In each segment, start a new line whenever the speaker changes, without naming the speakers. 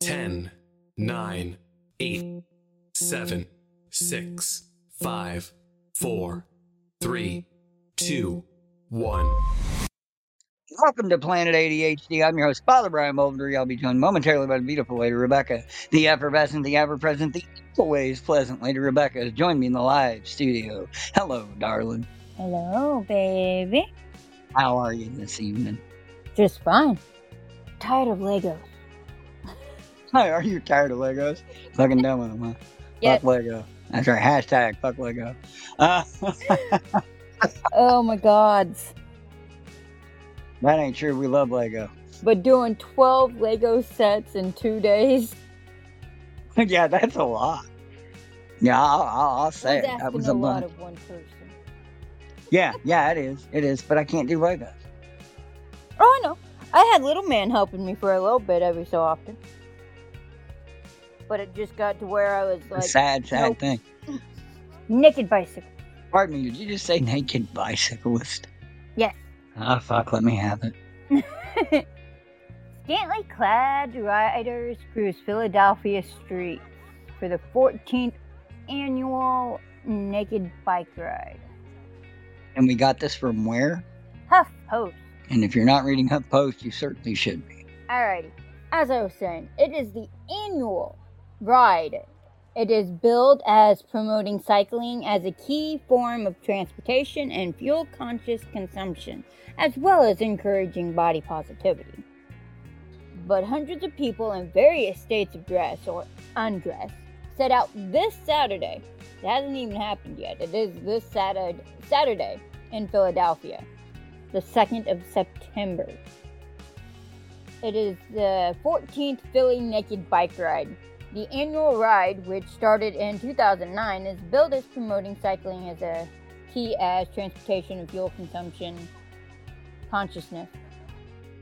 10, 9, 8, 7, 6, 5, 4, 3, 2, 1.
Welcome to Planet ADHD. I'm your host, Father Brian Mulder. I'll be joined momentarily by the beautiful lady Rebecca, the effervescent, the ever present, the always pleasant lady Rebecca has joined me in the live studio. Hello, darling.
Hello, baby.
How are you this evening?
Just fine. Tired of Legos.
Are you tired of Legos? Fucking done with them, huh?
Yes.
Fuck Lego. That's right. Hashtag fuck Lego. Uh,
Oh my gods.
that ain't true. We love Lego.
But doing 12 Lego sets in two days?
yeah, that's a lot. Yeah, I'll, I'll, I'll say
That's
it. That was
a
a
lot
lot.
of one person.
Yeah, yeah, it is. It is. But I can't do Legos.
Oh, I know. I had little man helping me for a little bit every so often. But it just got to where I was like,
sad, sad
nope.
thing.
naked bicycle.
Pardon me, did you just say naked bicyclist?
Yes.
Ah, fuck, let me have it.
Scantily clad riders cruise Philadelphia streets for the 14th annual Naked Bike Ride.
And we got this from where?
Huff Post.
And if you're not reading HuffPost, you certainly should be.
Alrighty. As I was saying, it is the annual ride. It is billed as promoting cycling as a key form of transportation and fuel conscious consumption, as well as encouraging body positivity. But hundreds of people in various states of dress or undress set out this Saturday. It hasn't even happened yet. It is this Saturday, Saturday in Philadelphia, the 2nd of September. It is the 14th Philly Naked Bike Ride. The annual ride, which started in 2009, is billed as promoting cycling as a key as transportation and fuel consumption consciousness.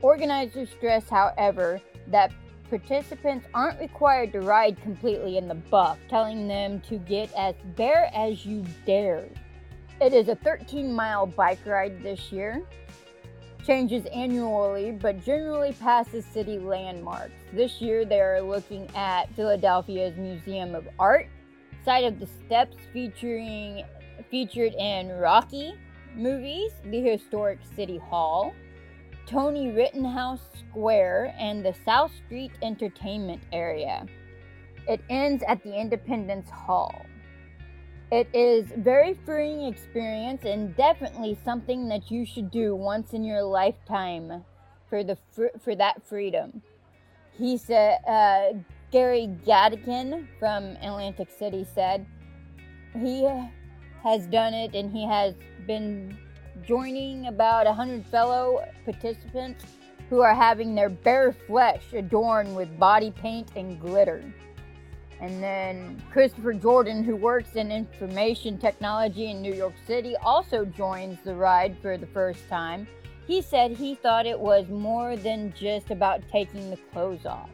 Organizers stress, however, that participants aren't required to ride completely in the buff, telling them to get as bare as you dare. It is a 13 mile bike ride this year, changes annually, but generally passes city landmarks. This year, they are looking at Philadelphia's Museum of Art, site of the steps featuring featured in Rocky movies, the historic City Hall, Tony Rittenhouse Square, and the South Street Entertainment area. It ends at the Independence Hall. It is very freeing experience and definitely something that you should do once in your lifetime for the fr- for that freedom. He said uh, Gary Gadigan from Atlantic City said he has done it and he has been joining about 100 fellow participants who are having their bare flesh adorned with body paint and glitter. And then Christopher Jordan, who works in information technology in New York City, also joins the ride for the first time. He said he thought it was more than just about taking the clothes off.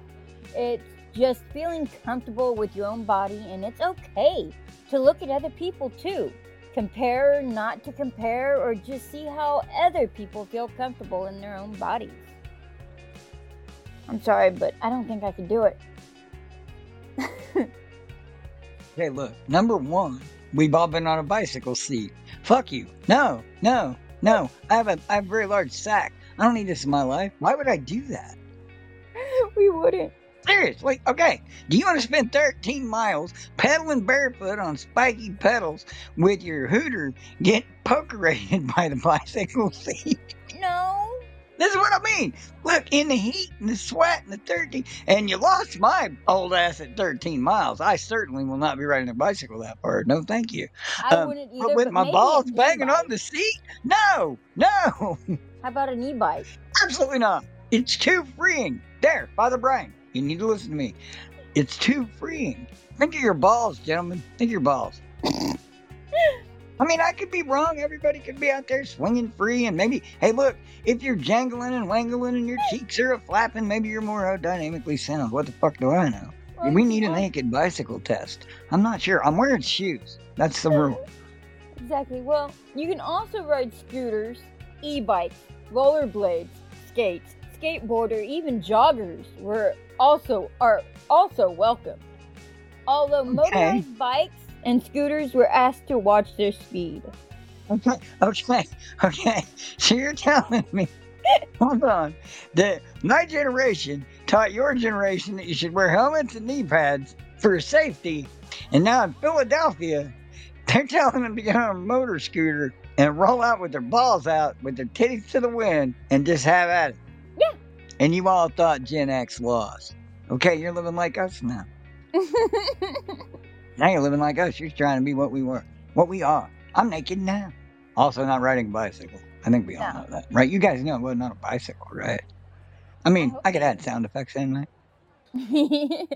It's just feeling comfortable with your own body, and it's okay to look at other people too. Compare, not to compare, or just see how other people feel comfortable in their own bodies. I'm sorry, but I don't think I could do it.
Okay, look. Number one, we've all been on a bicycle seat. Fuck you. No, no, no. I have a, I have a very large sack. I don't need this in my life. Why would I do that?
we wouldn't.
Seriously, okay. Do you want to spend 13 miles pedaling barefoot on spiky pedals with your hooter get poke-rated by the bicycle seat? This is what I mean. Look, in the heat and the sweat and the 13, and you lost my old ass at 13 miles. I certainly will not be riding a bicycle that far. No, thank you.
I
Um,
wouldn't
but
either.
with
but
my balls
an
banging on the seat? No, no,
How about an e-bike?
absolutely not. It's too freeing. There, Father Brian, you need to listen to me. It's too freeing. Think of your balls, gentlemen. Think of your balls. I mean, I could be wrong. Everybody could be out there swinging free, and maybe, hey, look, if you're jangling and wangling and your cheeks are a flapping, maybe you're more aerodynamically sound. What the fuck do I know? We need a naked bicycle test. I'm not sure. I'm wearing shoes. That's the rule.
Exactly. Well, you can also ride scooters, e-bikes, rollerblades, skates, skateboarder, even joggers were also are also welcome. Although motorized bikes and scooters were asked to watch their speed.
Okay, okay, okay. So you're telling me, hold on, that my generation taught your generation that you should wear helmets and knee pads for safety, and now in Philadelphia, they're telling them to get on a motor scooter and roll out with their balls out, with their titties to the wind, and just have at it.
Yeah.
And you all thought Gen X lost. Okay, you're living like us now. Now you're living like us. You're trying to be what we were, what we are. I'm naked now. Also, not riding a bicycle. I think we all
No.
know that, right? You guys know it wasn't on a bicycle, right? I mean,
hope
I could add sound effects in, right?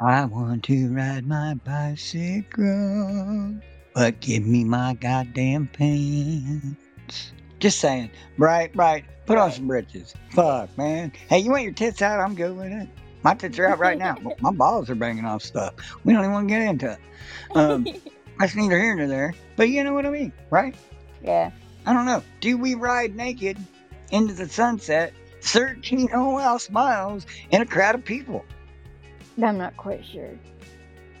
I want to ride my bicycle, but give me my goddamn pants. Just saying. Right, right. Put on some britches. Fuck, man. Hey, you want your tits out? I'm good with it. My tits are out right now. my balls are banging off stuff. We don't even want to get into it. Um, that's neither here nor there. But you know what I mean, right?
yeah.
I don't know. Do we ride naked into the sunset, 13 whole house miles in a crowd of people?
I'm not quite sure.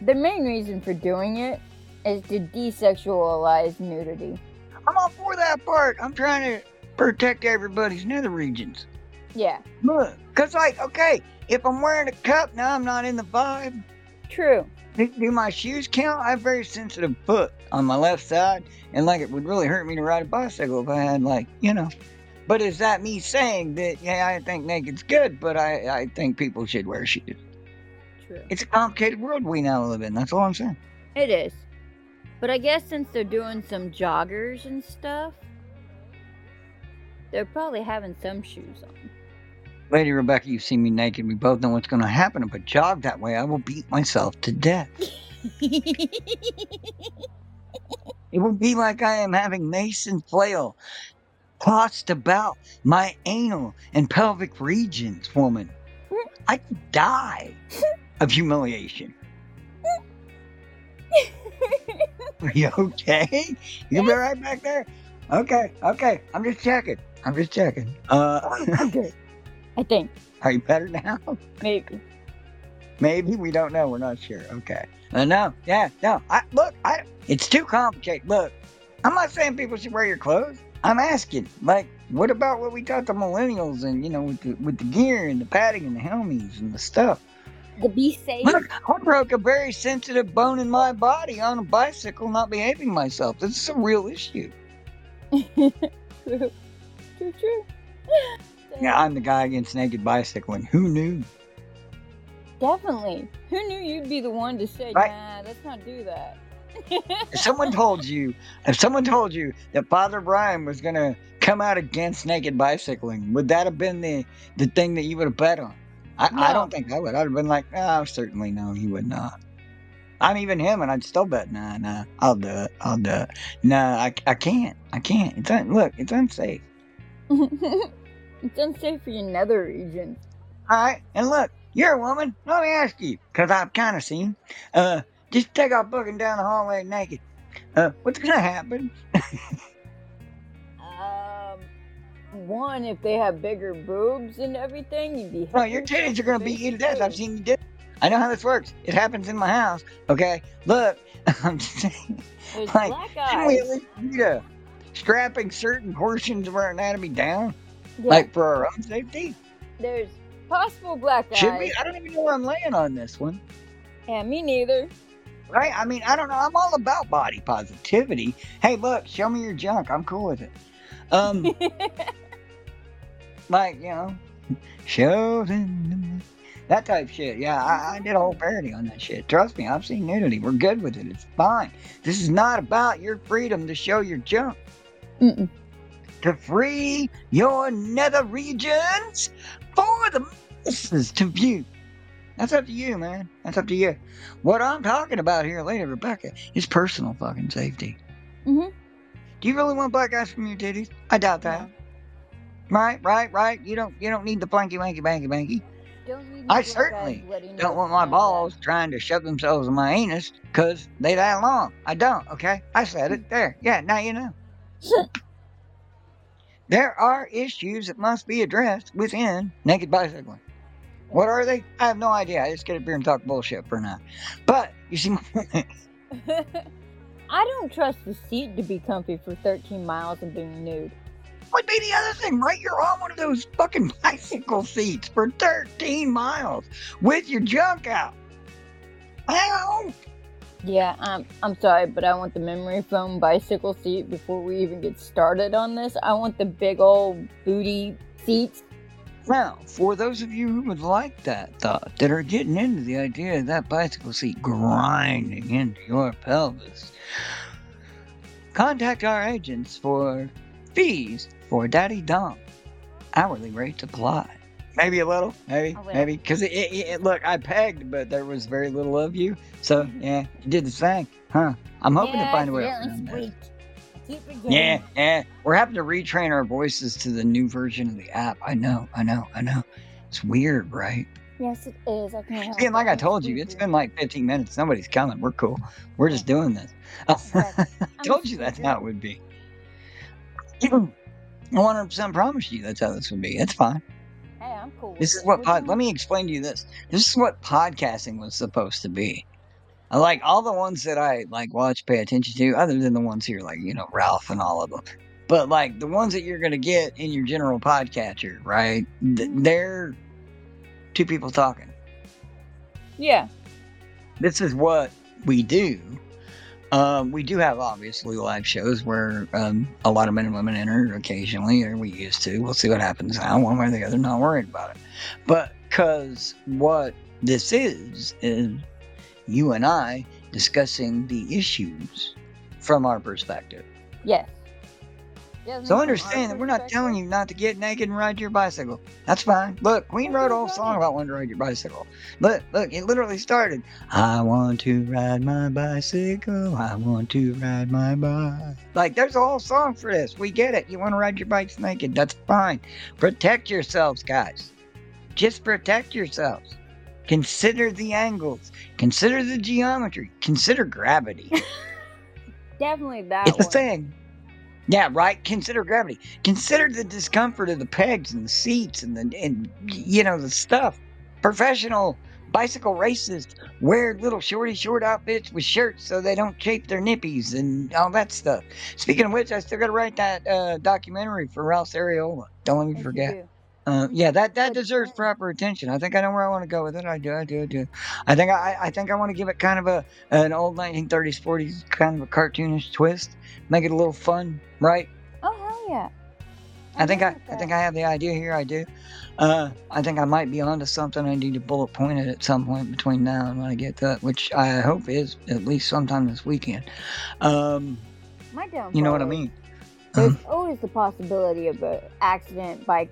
The main reason for doing it is to desexualize nudity.
I'm all for that part. I'm trying to protect everybody's nether regions.
Yeah,
Look, cause like, okay, if I'm wearing a cup, now I'm not in the vibe.
true.
Do, do my shoes count? I have very sensitive foot on my left side, and like it would really hurt me to ride a bicycle if I had like, you know. But is that me saying that? Yeah, I think naked's good, but I I think people should wear shoes.
True.
It's a complicated world we now live in. That's all I'm saying.
It is. But I guess since they're doing some joggers and stuff, they're probably having some shoes on.
Lady Rebecca, you've seen me naked. We both know what's going to happen. If I jog that way, I will beat myself to death. It will be like I am having mason flail tossed about my anal and pelvic regions, woman. I could die of humiliation. Are you okay? You'll be right back there? Okay, okay. I'm just checking. I'm just checking. Uh,
okay. I think.
are you better now?
Maybe.
Maybe we don't know. We're not sure. Okay. Uh, no. Yeah. No. I look. I. It's too complicated. Look. I'm not saying people should wear your clothes. I'm asking, like, what about what we taught the millennials and you know with the with the gear and the padding and the helmets and the stuff?
The be safe.
Look, I broke a very sensitive bone in my body on a bicycle, not behaving myself. This is a real issue.
true. True, true.
Yeah, I'm the guy against naked bicycling. Who knew?
Definitely. Who knew you'd be the one to say,
Right.
nah, let's not do that?
If someone told you, if someone told you that Father Brian was gonna come out against naked bicycling, would that have been the the thing that you would have bet on? I, I don't think I would. I'd have been like, oh, certainly no, he would not. I'm even him, and I'd still bet, nah, nah, I'll do it, I'll do it. Nah, I, I can't, I can't. It's un- look, it's unsafe.
it's unsafe for your nether region.
All right, and look, you're a woman. Let me ask you, because I've kind of seen. Uh, just take off booking down the hallway naked. Uh, what's gonna happen?
Um, one, if they have bigger boobs and everything, you'd be.
No, your titties are gonna beat you to death. I've seen you do. it. I know how this works. It happens in my house. Okay, look, I'm just saying.
There's
like,
black
Shouldn't we at least be uh, strapping certain portions of our anatomy down,
Yeah,
like for our own safety?
there's possible black eyes.
Should we? I don't even know where I'm laying on this one.
Yeah, me neither.
Right? I mean, I don't know. I'm all about body positivity. Hey, look, show me your junk. I'm cool with it. Um, like you know, show them that type shit. Yeah, I, I did a whole parody on that shit. Trust me, I've seen nudity. We're good with it. It's fine. This is not about your freedom to show your junk.
Mm-mm.
To free your nether regions for the masses to view. That's up to you, man. That's up to you. What I'm talking about here, Lady Rebecca, is personal fucking safety.
Mhm.
Do you really want black eyes from your titties? I doubt that. Right, right, right. You don't. You don't need the blanky, wanky, banky, banky. I certainly Don't want my balls trying to shove themselves in my anus because they that long. I don't. Okay, I said it there. Yeah, now you know. There are issues that must be addressed within naked bicycling. What are they? I have no idea. I just get up here and talk bullshit for now. But you see, my point.
I don't trust the seat to be comfy for 13 miles and being nude.
would be the other thing, right? You're on one of those fucking bicycle seats for 13 miles with your junk out. Ow!
Yeah, I'm, I'm sorry, but I want the memory foam bicycle seat before we even get started on this. I want the big old booty seats.
Now, for those of you who would like that thought, that are getting into the idea of that bicycle seat grinding into your pelvis, contact our agents for fees for Daddy Dom. Hourly rates apply. Maybe a little, maybe,
I will.
maybe. Because it, it, it- look, I pegged, but there was very little of you. So, mm-hmm. yeah, you did the thing. Huh. I'm hoping
yeah,
to find a way
yeah,
around that.
Keep.
Yeah, yeah. We're having to retrain our voices to the new version of the app. I know, I know, I know. It's weird, right?
Yes, it is. I can't
See, and like. I told you, it's been like 15 minutes. Nobody's coming. We're cool. We're just doing this. I told you that's how it would be. I 100% promise you that's how this would be. It's fine.
Hey, I'm cool.
This is what pod. Let me explain to you this. This is what podcasting was supposed to be. I like all the ones that I like watch, pay attention to, other than the ones here, like you know Ralph and all of them. But like the ones that you're gonna get in your general podcatcher, right? th- They're two people talking.
Yeah.
This is what we do. Um, we do have obviously live shows where um, a lot of men and women enter occasionally, or we used to. We'll see what happens now, one way or the other. Not worried about it. But because what this is is you and I discussing the issues from our perspective.
Yes.
So understand that we're not telling you not to get naked and ride your bicycle. That's fine. Look, Queen wrote a whole song about wanting to ride your bicycle. Look, look, it literally started. I want to ride my bicycle. I want to ride my bike. Like, there's a whole song for this. We get it. You want to ride your bikes naked. That's fine. Protect yourselves, guys. Just protect yourselves. Consider the angles. Consider the geometry. Consider gravity.
Definitely that
It's the
one.
thing. Yeah, right. Consider gravity. Consider the discomfort of the pegs and the seats and the and you know the stuff. Professional bicycle racists wear little shorty short outfits with shirts so they don't chafe their nippies and all that stuff. Speaking of which, I still got to write that uh, documentary for Ralph Areola. Don't let me
Yes,
forget. Uh, yeah, that that deserves proper attention. I think I know where I want to go with it. I do, I do, I do. I think I, I think I want to give it kind of a an old 1930s, 40s kind of a cartoonish twist. Make it a little fun, right?
Oh hell yeah!
I think I, I think. I have the idea here. I do. Uh, I think I might be onto something. I need to bullet point it at some point between now and when I get to it, which I hope is at least sometime this weekend. Um,
My downfall.
you know what I mean?
There's
Um,
always the possibility of an accident, bike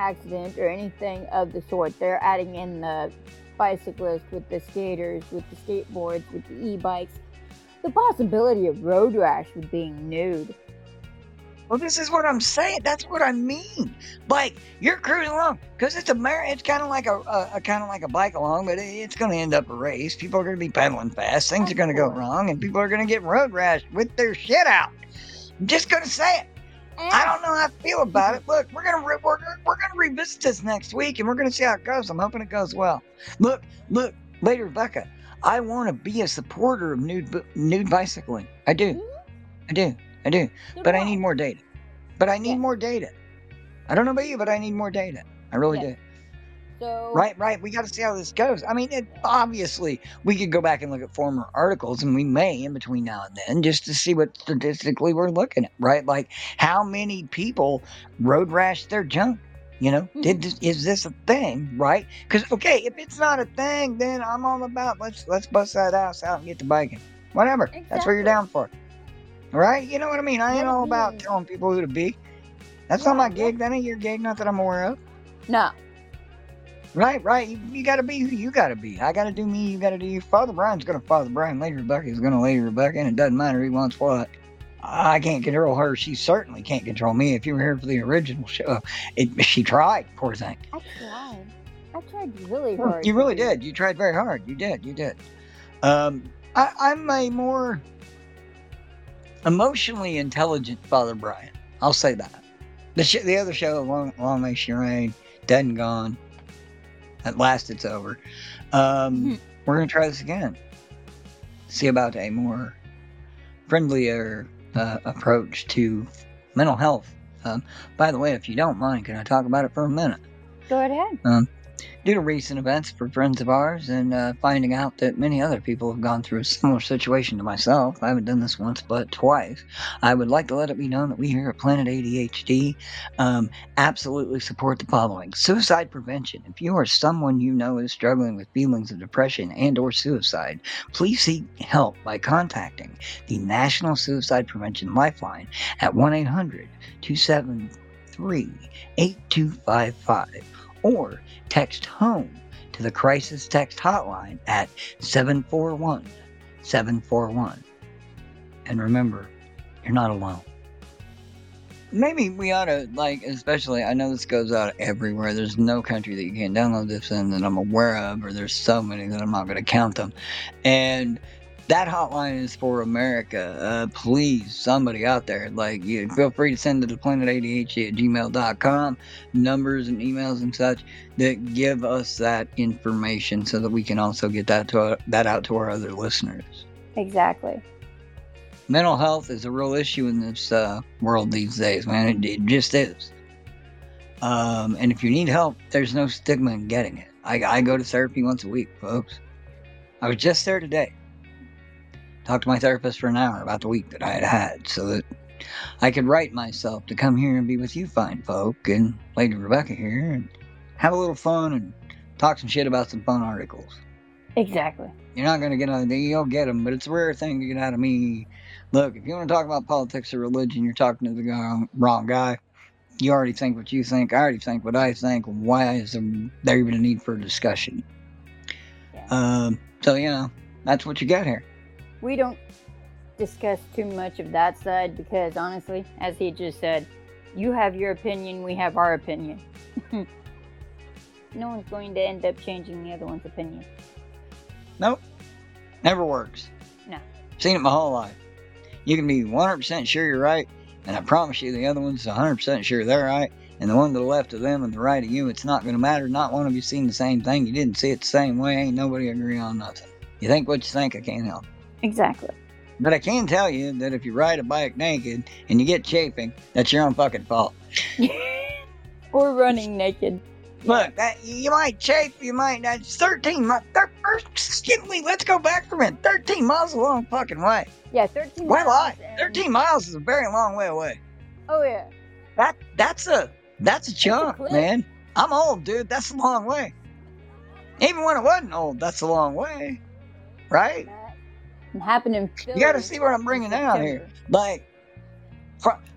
accident, or anything of the sort. They're adding in the bicyclists with the skaters, with the skateboards, with the e-bikes. The possibility of road rash with being nude.
Well, this is what I'm saying. That's what I mean. Like you're cruising along because it's a mar- It's kind of like a, a, a kind of like a bike along, but it, it's going to end up a race. People are going to be pedaling fast. Things are going to go wrong, and people are going to get road rash with their shit out. I'm just going to say it. I don't know how I feel about it. Look, we're gonna re- we're, gonna- we're gonna revisit this next week, and we're gonna see how it goes. I'm hoping it goes well. Look, look, Lady Rebecca, I want to be a supporter of nude nude bicycling. I do,
Mhm.
I do, I do. But I need more data. But I need
Yes.
more data. I don't know about you, but I need more data. I really
Yes.
do.
So
Right, right. We got to see how this goes. I mean, it, obviously, we could go back and look at former articles, and we may in between now and then, just to see what statistically we're looking at. Right, like how many people road rash their junk. You know,
Mm-hmm.
did this, is this a thing? Right? Because okay, if it's not a thing, then I'm all about let's let's bust that ass out and get to biking. Whatever. That's what you're down for. Right? You know what I mean? I ain't all about telling people who to be. That's not
Yeah,
my
yeah.
gig. That ain't your gig. Not that I'm aware of.
no,
Right, right. You, you got to be who you got to be. I got to do me. You got to do you. Father Brian's going to Father Brian. Lady Rebecca's going to Lady Rebecca, and it doesn't matter who wants what. I can't control her. She certainly can't control me. If you were here for the original show, it, she tried. Poor thing.
I tried. I tried really hard.
You really did. You tried very hard. You did. You did. Um, I, I'm a more emotionally intelligent Father Brian. I'll say that. the sh- the other show, Long, Long May She Reign, Dead and Gone. At last, it's over. Um,
Mhm.
We're gonna try this again. See about a more friendlier uh, approach to mental health. Um, by the way, if you don't mind, can I talk about it for a minute?
Go ahead.
Due to recent events for friends of ours and uh, finding out that many other people have gone through a similar situation to myself, I haven't done this once but twice. I would like to let it be known that we here at Planet ADHD um, absolutely support the following: suicide prevention. If you or someone you know is struggling with feelings of depression and/or suicide, please seek help by contacting the National Suicide Prevention Lifeline at 1-800-273-8255 or text home to the crisis text hotline at 741 741. And remember, you're not alone. Maybe we ought to, like, especially, I know this goes out everywhere. There's no country that you can't download this in that I'm aware of, or there's so many that I'm not going to count them. And that hotline is for America. Uh, please, somebody out there, like, you feel free to send it to planetadhd at gmail.com, numbers and emails and such that give us that information so that we can also get that to our, that out to our other listeners.
Exactly.
Mental health is a real issue in this uh, world these days, man. It, it just is. Um, and if you need help, there's no stigma in getting it. I, I go to therapy once a week, folks. I was just there today. Talked to my therapist for an hour about the week that I had had so that I could write myself to come here and be with you fine folk and Lady Rebecca here and have a little fun and talk some shit about some fun articles.
Exactly.
You're not going to get out you'll get them, but it's a rare thing to get out of me. Look, if you want to talk about politics or religion, you're talking to the guy, wrong guy. You already think what you think. I already think what I think. Why is there even a need for a discussion?
Yeah.
Um, so, you know, that's what you got here.
We don't discuss too much of that side because honestly, as he just said, you have your opinion, we have our opinion. no one's going to end up changing the other one's opinion.
Nope. Never works.
No.
Seen it my whole life. You can be 100% sure you're right, and I promise you the other one's 100% sure they're right, and the one to the left of them and the right of you, it's not going to matter. Not one of you seen the same thing. You didn't see it the same way. Ain't nobody agree on nothing. You think what you think, I can't help.
Exactly.
But I can tell you that if you ride a bike naked and you get chafing, that's your own fucking fault.
or running naked.
Look, that, you might chafe, you might. That's 13 miles. Er, excuse me, let's go back for a minute. 13 miles is a long fucking way.
Yeah, 13
Why
miles.
lie?
and-
13 miles is a very long way away.
Oh, yeah.
That that's a that's a chunk,
clip.
man. I'm old, dude. That's a long way. Even when I wasn't old, that's a long way, right?
That happened in Philly.
You got to see what I'm bringing
in
out here. Like,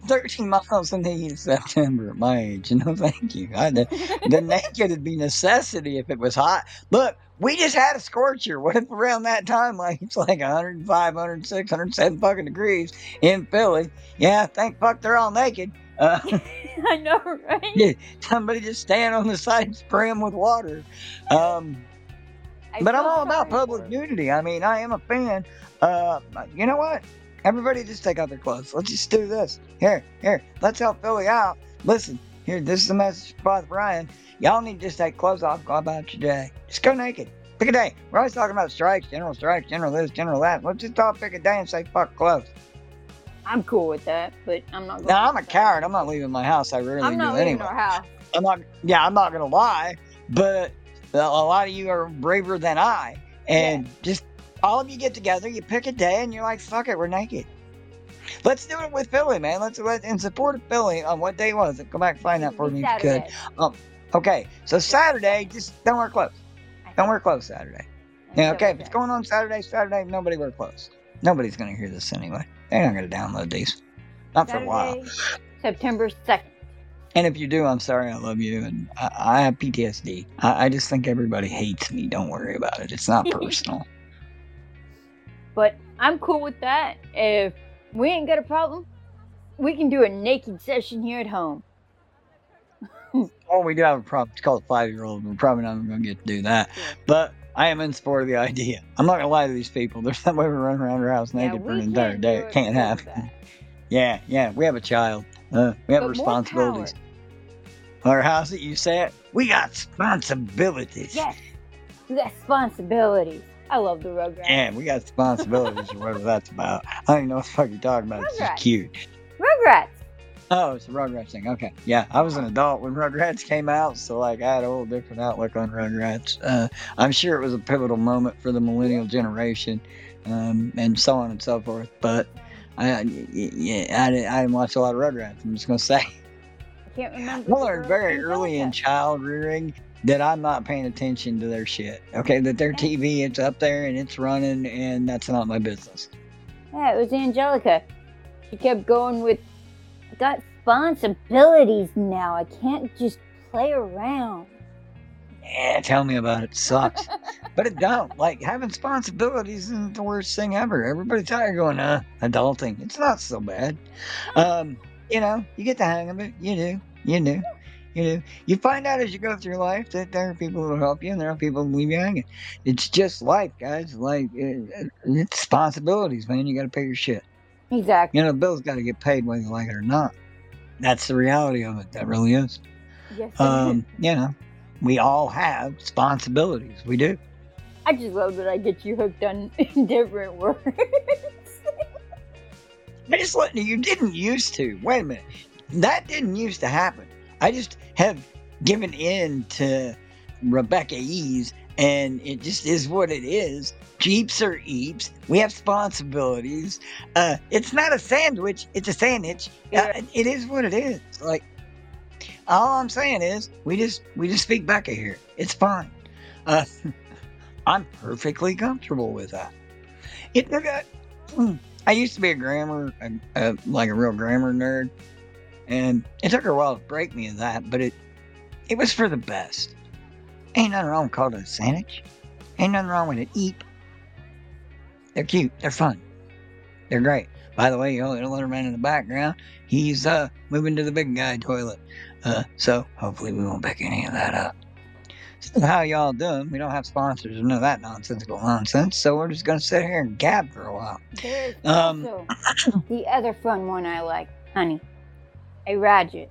13 miles in the heat of September at my age. No, thank you. I, the, the naked would be necessity if it was hot. Look, we just had a scorcher. What if around that time, like it's like 105, 106, 107 fucking degrees in Philly? Yeah, thank fuck they're all naked. Uh,
I know, right?
Yeah. somebody just stand on the side and spray them with water. Um,
I
but I'm all about public nudity. I mean, I am a fan. Uh, you know what? Everybody just take off their clothes. Let's just do this. Here, here. Let's help Philly out. Listen, here. This is the message for Father Brian. Y'all need to just take clothes off. Go about your day. Just go naked. Pick a day. We're always talking about strikes, general strikes, general this, general that. Let's just all pick a day and say fuck clothes.
I'm cool with that, but I'm not.
Now I'm a coward. I'm not leaving my house. I rarely
I'm not
do
leaving
anyway.
our house.
I'm not. Yeah, I'm not gonna lie, but a lot of you are braver than I, and just all of you get together, you pick a day, and you're like, "Fuck it, we're naked." Let's do it with Philly, man. Let's let in support of Philly. On what day was it? Go back and find that for me if you could.
Saturday.
Um, okay, so Saturday, just don't wear clothes. Don't wear clothes Saturday. Yeah, okay. If it's going on Saturday, Saturday, nobody wear clothes. Nobody's gonna hear this anyway. They're not gonna download these. Not for a while.
September 2nd.
And if you do, I'm sorry. I love you, and I, I have PTSD. I, I just think everybody hates me. Don't worry about it. It's not personal.
But I'm cool with that. If we ain't got a problem, we can do a naked session here at home.
oh, we do have a problem. It's called a five year old. We're probably not going to get to do that. But I am in support of the idea. I'm not going to lie to these people. There's no way we're running around our house
Yeah,
naked for
we
an entire day. It can't happen. Yeah, yeah. We have a child. Uh, we have
But
responsibilities. Our house that you it? we got responsibilities.
Yes, we got responsibilities. I love the Rugrats.
Yeah, we got responsibilities or whatever that's about. I don't even know what the fuck you're talking about. It's
Rugrats.
just cute.
Rugrats.
Oh, it's a Rugrats thing. Okay. Yeah, I was an adult when Rugrats came out, so like I had a whole different outlook on Rugrats. Uh, I'm sure it was a pivotal moment for the millennial generation, um, and so on and so forth. But I, yeah, I, didn't- I didn't watch a lot of Rugrats. I'm just gonna say.
Can't remember.
I learned very early in child rearing that I'm not paying attention to their shit. Okay, that their TV it's up there and it's running, and that's not my business.
Yeah, it was Angelica. She kept going with, I got responsibilities now. I can't just play around.
Yeah, tell me about it. Sucks. but it don't. Like having responsibilities isn't the worst thing ever. Everybody's tired going, uh, adulting. It's not so bad. Um, you know, you get the hang of it. You do. You do. You do. You find out as you go through life that there are people who will help you and there are people who leave you hanging. It's just life, guys. Like it, it- it's responsibilities, man. You got to pay your shit.
Exactly.
You know, the bills got to get paid whether you like it or not. That's the reality of it. That really is.
Yes.
Um, you know, we all have responsibilities. We do.
I just love that I get you hooked on different words.
I just let you didn't used to. Wait a minute. That didn't used to happen. I just have given in to Rebecca Ease and it just is what it is. Jeeps are eeps. We have responsibilities. Uh, it's not a sandwich, it's a sandwich. Uh, it is what it is. Like all I'm saying is we just we just speak Becca here. It's fine. Uh, I'm perfectly comfortable with that. It a, hmm, I used to be a grammar, a, a, like a real grammar nerd, and it took a while to break me of that, but it it was for the best. Ain't nothing wrong with calling it a sandwich. Ain't nothing wrong with an eep. They're cute. They're fun. They're great. By the way, you know, the little man in the background, he's uh moving to the big guy toilet. Uh, so hopefully we won't pick any of that up. How y'all doing? We don't have sponsors or none of that nonsensical nonsense, so we're just gonna sit here and gab for a while.
There's
Um,
the other fun one I like, honey. A Radget.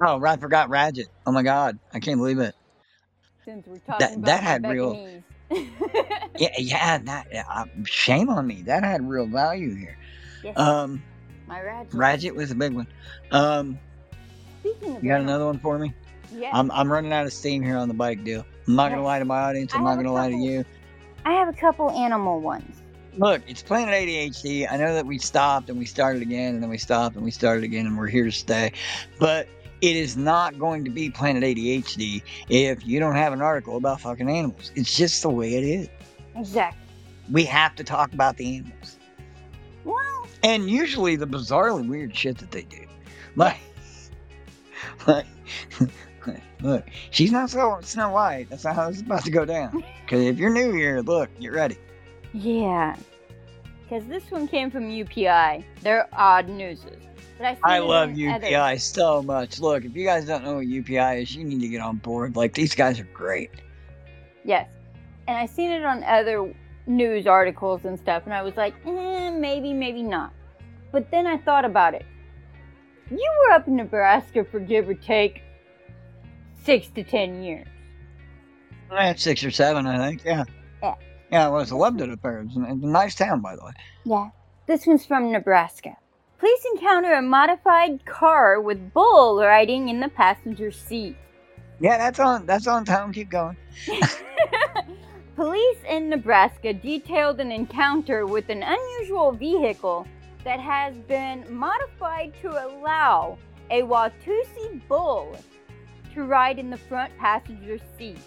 Oh, I forgot Radget. Oh my god, I can't believe it.
Since we're talking
That-
about
that had real- Yeah, yeah, that uh, shame on me. That had real value here.
yes,
Um,
my. Radget
was a big one. Um,
Speaking of
you got another one for me?
Yeah.
I'm I'm running out of steam here on the bike deal. I'm not gonna lie to my audience.
I
I'm not gonna lie to you.
I have a couple animal ones.
Look, it's Planet ADHD. I know that we stopped and we started again, and then we stopped and we started again, and we're here to stay. But it is not going to be Planet ADHD if you don't have an article about fucking animals. It's just the way it is.
Exactly.
We have to talk about the animals,
Well,
and usually the bizarrely weird shit that they do. Like, like, look, she's not so Snow White. That's not how this is about to go down. Because if you're new here, look, get ready.
yeah. Because this one came from UPI. They're odd newses. But I,
I love UPI
others.
so much. Look, if you guys don't know what UPI is, you need to get on board. Like these guys are great.
Yes. And I seen it on other news articles and stuff, and I was like, eh, maybe, maybe not. But then I thought about it. You were up in Nebraska for give or take six to ten years.
I had six or seven, I think. Yeah.
Yeah.
Yeah, I was. Loved it up there. A it's a nice town, by the way.
Yeah. This one's from Nebraska. Police encounter a modified car with bull riding in the passenger seat.
Yeah, that's on. That's on town. Keep going.
Police in Nebraska detailed an encounter with an unusual vehicle that has been modified to allow a Watusi bull to ride in the front passenger seat.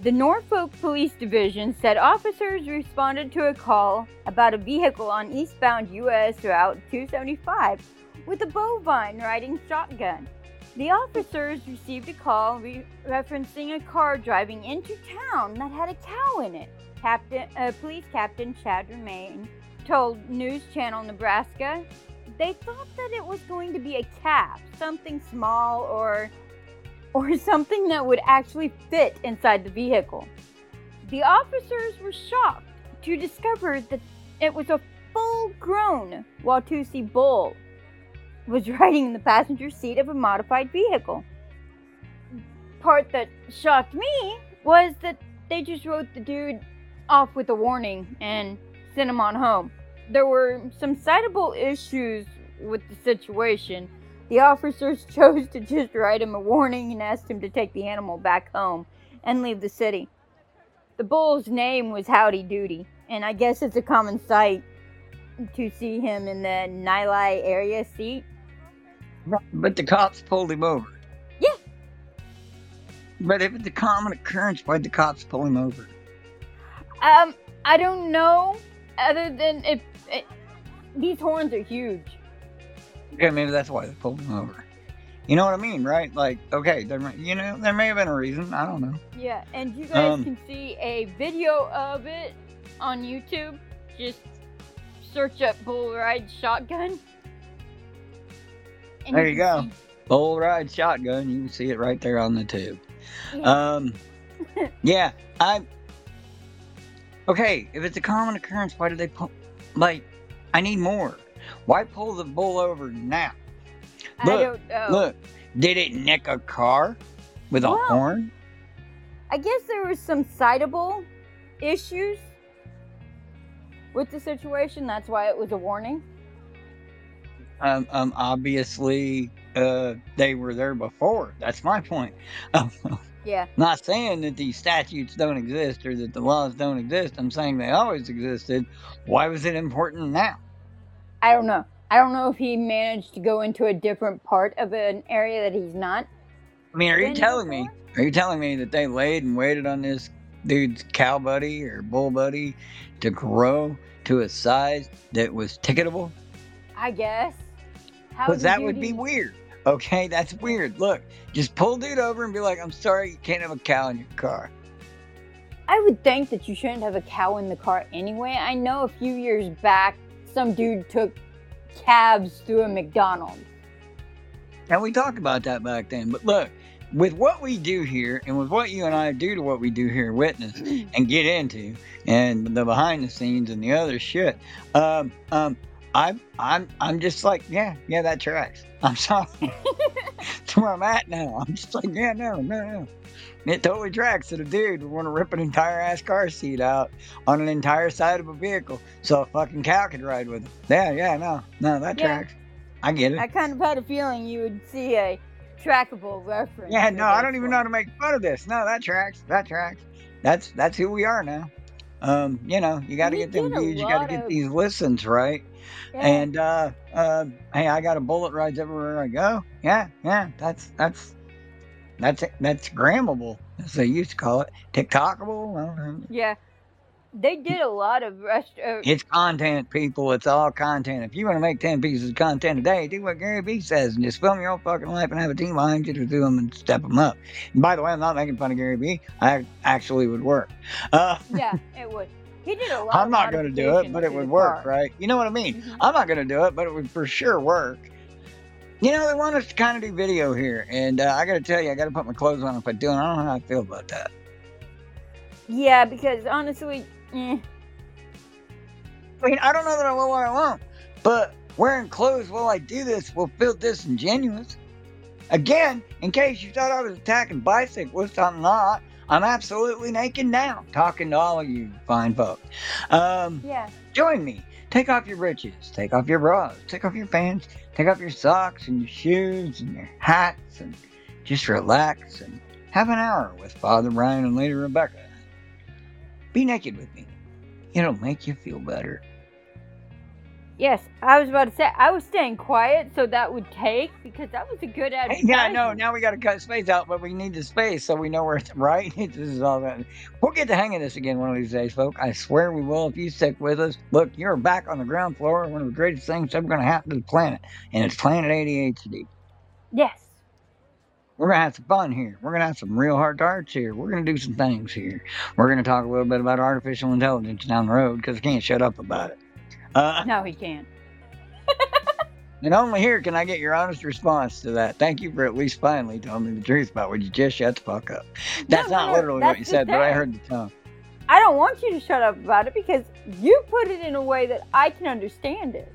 The Norfolk Police Division said officers responded to a call about a vehicle on eastbound US Route 275 with a bovine riding shotgun. The officers received a call re- referencing a car driving into town that had a cow in it. Captain, uh, Police Captain Chad Reiman told News Channel Nebraska they thought that it was going to be a calf, something small or or something that would actually fit inside the vehicle. The officers were shocked to discover that it was a full-grown Watusi bull. was riding in the passenger seat of a modified vehicle. Part that shocked me was that they just wrote the dude off with a warning and sent him on home. There were some citable issues with the situation. The officers chose to just write him a warning and asked him to take the animal back home and leave the city. The bull's name was Howdy Doody, and I guess it's a common sight to see him in the Neligh area seat.
But the cops pulled him over.
Yeah.
But if it's a common occurrence, why'd the cops pull him over?
Um, I don't know. Other than if, it, these horns are huge.
Okay, maybe that's why they pulled him over. You know what I mean, right? Like, okay, there, may- you know, there may have been a reason. I don't know.
Yeah, and you guys
Um,
can see a video of it on YouTube. Just search up bull ride shotgun. And
There you go.
can
Bull ride shotgun. You can see it right there on the tube.
yeah.
Um, yeah, I. Okay, if it's a common occurrence, why did they pull? Like, I need more. Why pull the bull over now?
I
look,
don't know.
Look, did it nick a car with a
Wow.
horn?
I guess there was some citable issues with the situation. That's why it was a warning.
Um, um, obviously, uh, they were there before. That's my point.
Yeah.
not saying that these statutes don't exist or that the laws don't exist. I'm saying they always existed. Why was it important now?
I don't know. I don't know if he managed to go into a different part of an area that he's not.
I mean, are you telling me? Are you telling me that they laid and waited on this dude's cow buddy or bull buddy to grow to a size that was ticketable?
I guess. How
Because that would be weird. Okay, that's weird. Look, just pull dude over and be like, "I'm sorry, you can't have a cow in your car."
I would think that you shouldn't have a cow in the car anyway. I know a few years back, some dude took cabs through a McDonald's.
And we talked about that back then. But look, with what we do here and with what you and I do to what we do here, witness and get into, and the behind the scenes and the other shit, um, um, I'm, I'm, I'm just like, yeah, yeah, that tracks. I'm sorry. That's where I'm at now. I'm just like, yeah, no, no, no. It totally tracks that a dude would want to rip an entire ass car seat out on an entire side of a vehicle so a fucking cow could ride with him. Yeah, yeah, no, no, that
Yeah.
tracks. I get it.
I kind of had a feeling you would see a trackable reference.
Yeah, no, I don't even know how to make fun of this. No, that tracks. That tracks. That's that's who we are now. Um, you know, you got to get them views. You got to get
of-
these listens right.
Yeah.
And uh, uh, hey, I got a bullet rides everywhere I go. Yeah, yeah. That's that's that's that's grammable, as they used to call it. TikTokable.
Yeah, they did a lot of rest. Uh,
It's content, people. It's all content. If you want to make 10 pieces of content a day, do what Gary Vee says and just film your own fucking life and have a team behind you to do them and step them up. And by the way, I'm not making fun of Gary Vee. I actually would work. Uh,
yeah, it would. He did a lot.
I'm not going to do it, but it would work, right? You know what I mean?
Mhm.
I'm not going to do it, but it would for sure work. You know, they want us to kind of do video here. And uh, I got to tell you, I got to put my clothes on if I do. And I don't know how I feel about that.
Yeah, because honestly, eh,
I mean, I don't know that I will or I won't, but wearing clothes while I do this will feel disingenuous. Again, in case you thought I was attacking bicyclists, I'm not. I'm absolutely naked now, talking to all of you fine folk. Um,
yeah,
join me. Take off your breeches, take off your bras, take off your pants, take off your socks and your shoes and your hats, and just relax and have an hour with Father Brian and Lady Rebecca. Be naked with me. It'll make you feel better.
Yes. I was about to say I was staying quiet, so that would take because that was a good advertisement.
Yeah, I know. Now we got to cut space out, but we need the space so we know where it's right. this is all that. We'll get the hang of this again one of these days, folk. I swear we will if you stick with us. Look, you're back on the ground floor one of the greatest things ever going to happen to the planet, and it's Planet ADHD.
Yes.
We're going to have some fun here. We're going to have some real hard to hearts here. We're going to do some things here. We're going to talk a little bit about artificial intelligence down the road because I can't shut up about it. Uh,
No, he can't.
And only here can I get your honest response to that. Thank you for at least finally telling me the truth about what you just shut the fuck up. That's
No,
not
no,
literally what you said, but I heard the tone.
I don't want you to shut up about it because you put it in a way that I can understand it.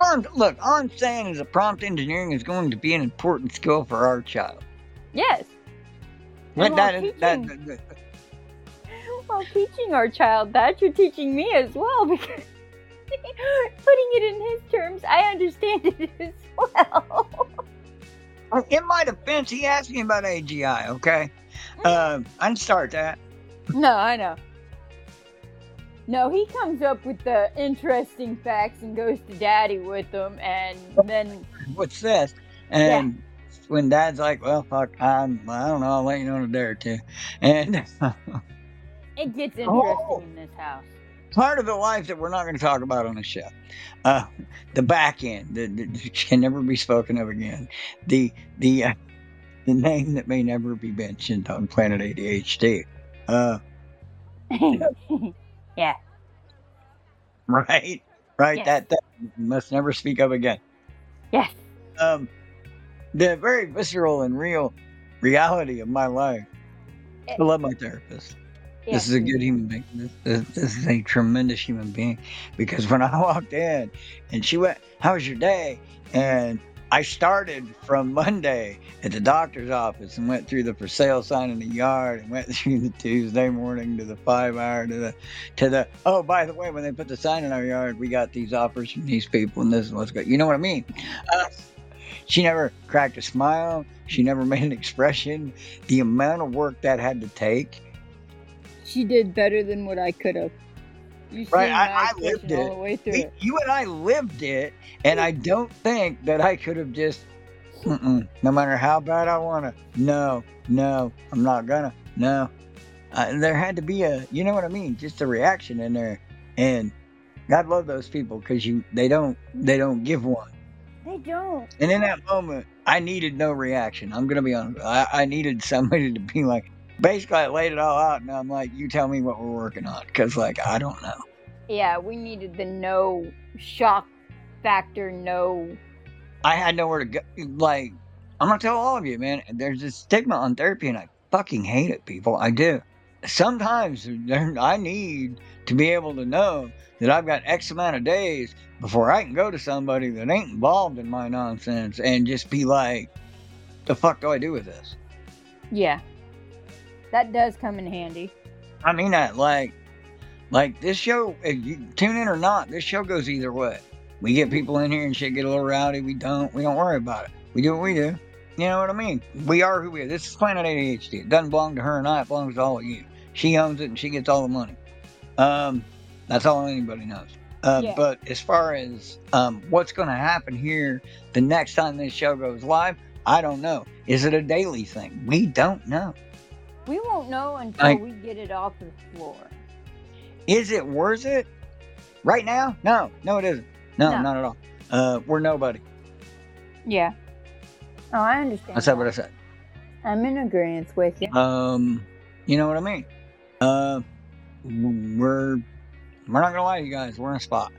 I'm- look, all I'm saying is that prompt engineering is going to be an important skill for our child.
Yes.
That, that is, that,
teaching-
that-
While teaching our child that, you're teaching me as well because putting it in his terms, I understand it as well.
Uh, In my defense, he asked me about AGI, okay? Um, I can start that.
no, I know. No, he comes up with the interesting facts and goes to daddy with them, and then
What's this? And when dad's like, well, fuck, I'm, I don't know, I'll let you know in a day or two. And
it gets interesting
Oh.
in this house.
Part of the life that we're not going to talk about on the show, uh, the back end, that that can never be spoken of again. The, the, uh, the name that may never be mentioned on Planet ADHD. Uh,
yeah.
right? Right?
Yes.
That, that must never speak of again.
Yes.
um, the very visceral and real reality of my life. I love my therapist. This is a good human being. This, this, this is a tremendous human being. Because when I walked in and she went, How was your day? And I started from Monday at the doctor's office and went through the for sale sign in the yard and went through the Tuesday morning to the five hour to the to the oh by the way when they put the sign in our yard we got these offers from these people and this is what's good you know what I mean uh, she never cracked a smile she never made an expression the amount of work that had to take
She did better than what I could have. You
Right, I- I lived
all
it.
the way through
We-
it.
you and I lived it, and I don't think that I could have just, Mm-mm, no matter how bad I want to, no, no, I'm not gonna, no. Uh, there had to be a, you know what I mean, just a reaction in there, and God love those people because you, they don't, they don't give one.
They don't.
And in that moment, I needed no reaction. I'm gonna be honest. I, I needed somebody to be like, basically, I laid it all out, and I'm like, you tell me what we're working on, because like I don't know.
Yeah, we needed the no shock factor, no.
I had nowhere to go. Like, I'm gonna tell all of you, man. There's this stigma on therapy, and I fucking hate it, people. I do. Sometimes I need to be able to know that I've got X amount of days before I can go to somebody that ain't involved in my nonsense and just be like, "The fuck do I do with this?"
Yeah. That does come in handy.
I mean that, like, like this show. If you tune in or not, this show goes either way. We get people in here and shit get a little rowdy. We don't. We don't worry about it. We do what we do. You know what I mean? We are who we are. This is Planet ADHD. It doesn't belong to her and I. It belongs to all of you. She owns it and she gets all the money. Um, that's all anybody knows. Uh,
Yeah.
But as far as um, what's going to happen here the next time this show goes live, I don't know. Is it a daily thing? We don't know.
We won't know until
I-
we get it off the floor.
Is it worth it? Right now? No, no, it isn't. No,
No.
not at all. Uh, we're nobody.
Yeah. Oh, I understand.
I said what I said.
I'm in agreement with you.
Um, you know what I mean? Uh, we're we're not gonna lie to you guys. We're in a spot.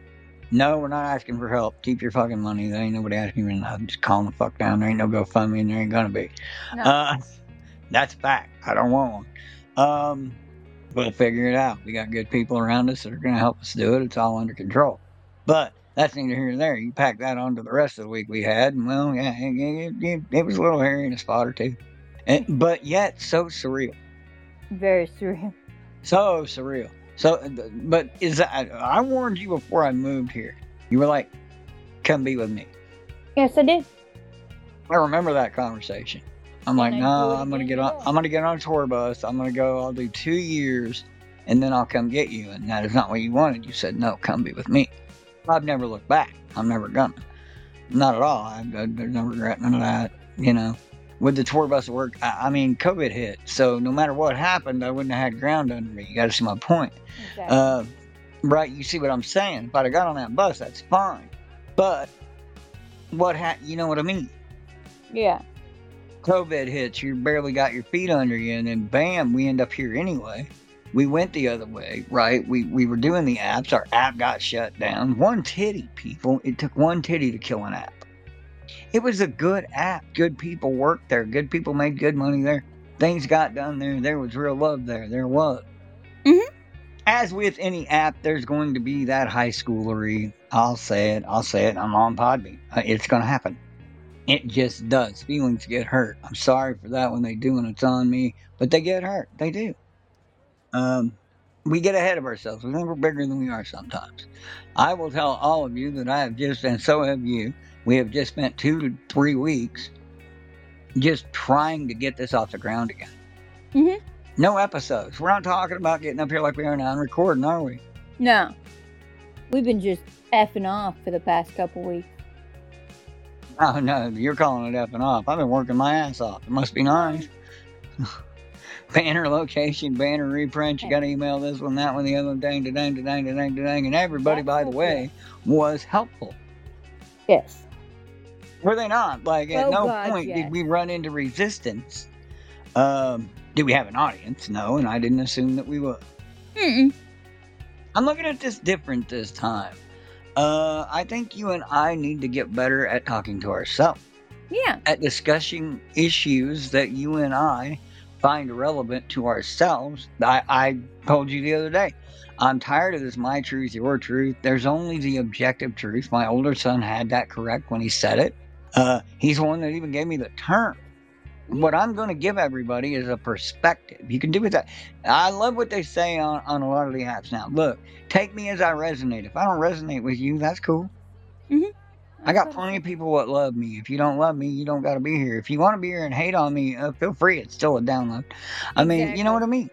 No, we're not asking for help. Keep your fucking money. There ain't nobody asking you for nothing. Just calm the fuck down. There ain't no GoFundMe, and there ain't gonna be.
No.
Uh, that's fact. I don't want one. Um, we'll figure it out. We got good people around us that are gonna help us do it. It's all under control. But that's neither here nor there. You pack that onto the rest of the week we had, and well, yeah, it, it, it, was a little hairy in a spot or two, and, but yet so surreal,
Very surreal.
so surreal. So, but is that I warned you before I moved here. You were like, "Come be with me."
Yes, I did.
I remember that conversation. I'm like,
do
I'm gonna get on. I'm gonna get on a tour bus. I'm gonna go. I'll do two years, and then I'll come get you. And that is not what you wanted. You said no, come be with me. I've never looked back. I'm never gonna. Not at all. I, I, there's no regret. None of that. You know, with the tour bus work. I, I mean, COVID hit, so no matter what happened, I wouldn't have had ground under me. You got to see my point.
Exactly.
Uh, right, you see what I'm saying? If I'd have got on that bus, that's fine. But what ha- you know what I mean?
yeah.
COVID hits, you barely got your feet under you, and then bam, we end up here anyway. We went the other way, right? We we were doing the apps. Our app got shut down. One titty, people. It took one titty to kill an app. It was a good app. Good people worked there. Good people made good money there. Things got done there. There was real love there. There was.
Mhm.
as with any app, there's going to be that high schoolery. I'll say it. I'll say it. I'm on Podbean. Uh, It's going to happen. It just does. Feelings get hurt. I'm sorry for that when they do and it's on me, but they get hurt. They do. Um, we get ahead of ourselves. We think we're bigger than we are sometimes. I will tell all of you that I have just, and so have you, we have just spent two to three weeks just trying to get this off the ground again.
Mhm.
No episodes. We're not talking about getting up here like we are now and recording, are we?
No. We've been just effing off for the past couple weeks.
Oh no, you're calling it effing off. I've been working my ass off. It must be nice. banner location, banner reprint. You got to email this one, that one, the other one, dang, dang, dang, dang, dang, dang. And everybody, by the way, was helpful.
Yes.
Were they not? Like, at
Oh,
no
God,
point
yes.
did we run into resistance. Um, did we have an audience? No, and I didn't assume that we would.
Mm-mm.
I'm looking at this different this time. Uh, I think you and I need to get better at talking to ourselves,
Yeah.
at discussing issues that you and I find relevant to ourselves. I, I told you the other day, I'm tired of this my truth, your truth. There's only the objective truth. My older son had that correct when he said it. Uh, he's the one that even gave me the term. What I'm going to give everybody is a perspective. You can do with that. I love what they say on, on a lot of the apps now. Look, take me as I resonate. If I don't resonate with you, that's cool.
Mhm.
I got plenty of people that love me. If you don't love me, you don't got to be here. If you want to be here and hate on me, uh, feel free. It's still a download. I mean, you know what I mean?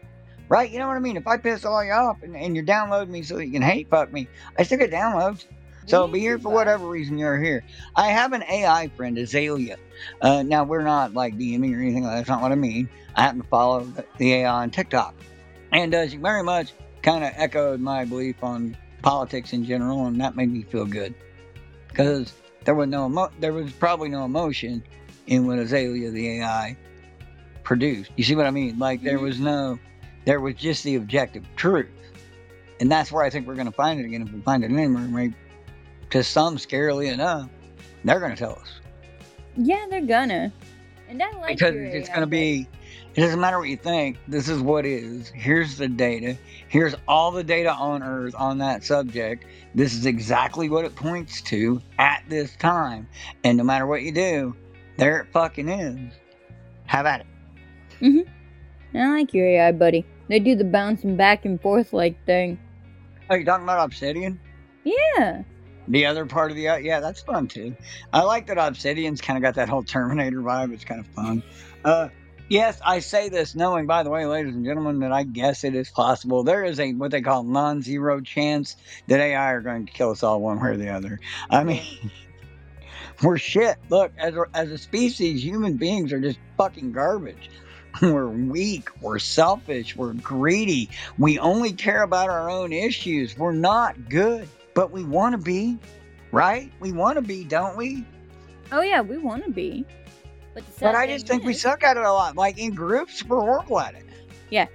Right? You know what I mean? If I piss all you off and, and you're downloading me so that you can hate fuck me, I still get downloads. So be here for whatever reason you're here. I have an AI friend, Azalea. Uh, now, we're not like DMing or anything like that. That's not what I mean. I happen to follow the- AI on TikTok. And uh, she very much kind of echoed my belief on politics in general, and that made me feel good. Because there was no emo- there was probably no emotion in what Azalea the AI produced. You see what I mean? Like there
Mhm.
was no there was just the objective truth. And that's where I think we're gonna find it again if we find it anywhere. Maybe to some scarily enough, they're gonna tell us.
Yeah, they're gonna. And I like
because it's going to be it doesn't matter what you think this is what is here's the data here's all the data on earth on that subject this is exactly what it points to at this time and no matter what you do there it fucking is have at it
Mm-hmm. I like your AI, buddy. They do the bouncing back and forth like thing.
Are you talking about obsidian
Yeah.
The other part of the yeah that's fun too. I like that obsidian's kind of got that whole terminator vibe it's kind of fun. Uh yes i say this knowing by the way ladies and gentlemen that i guess it is possible. There is a what they call non-zero chance that ai are going to kill us all one way or the other. I mean we're shit. Look as a, as a species human beings are just fucking garbage. We're weak we're selfish we're greedy. We only care about our own issues. We're not good but we want to be, right? We want to be, don't we?
Oh yeah, we want to be. But,
But I just think we suck at it a lot. Like in groups, we're horrible at it.
Yeah.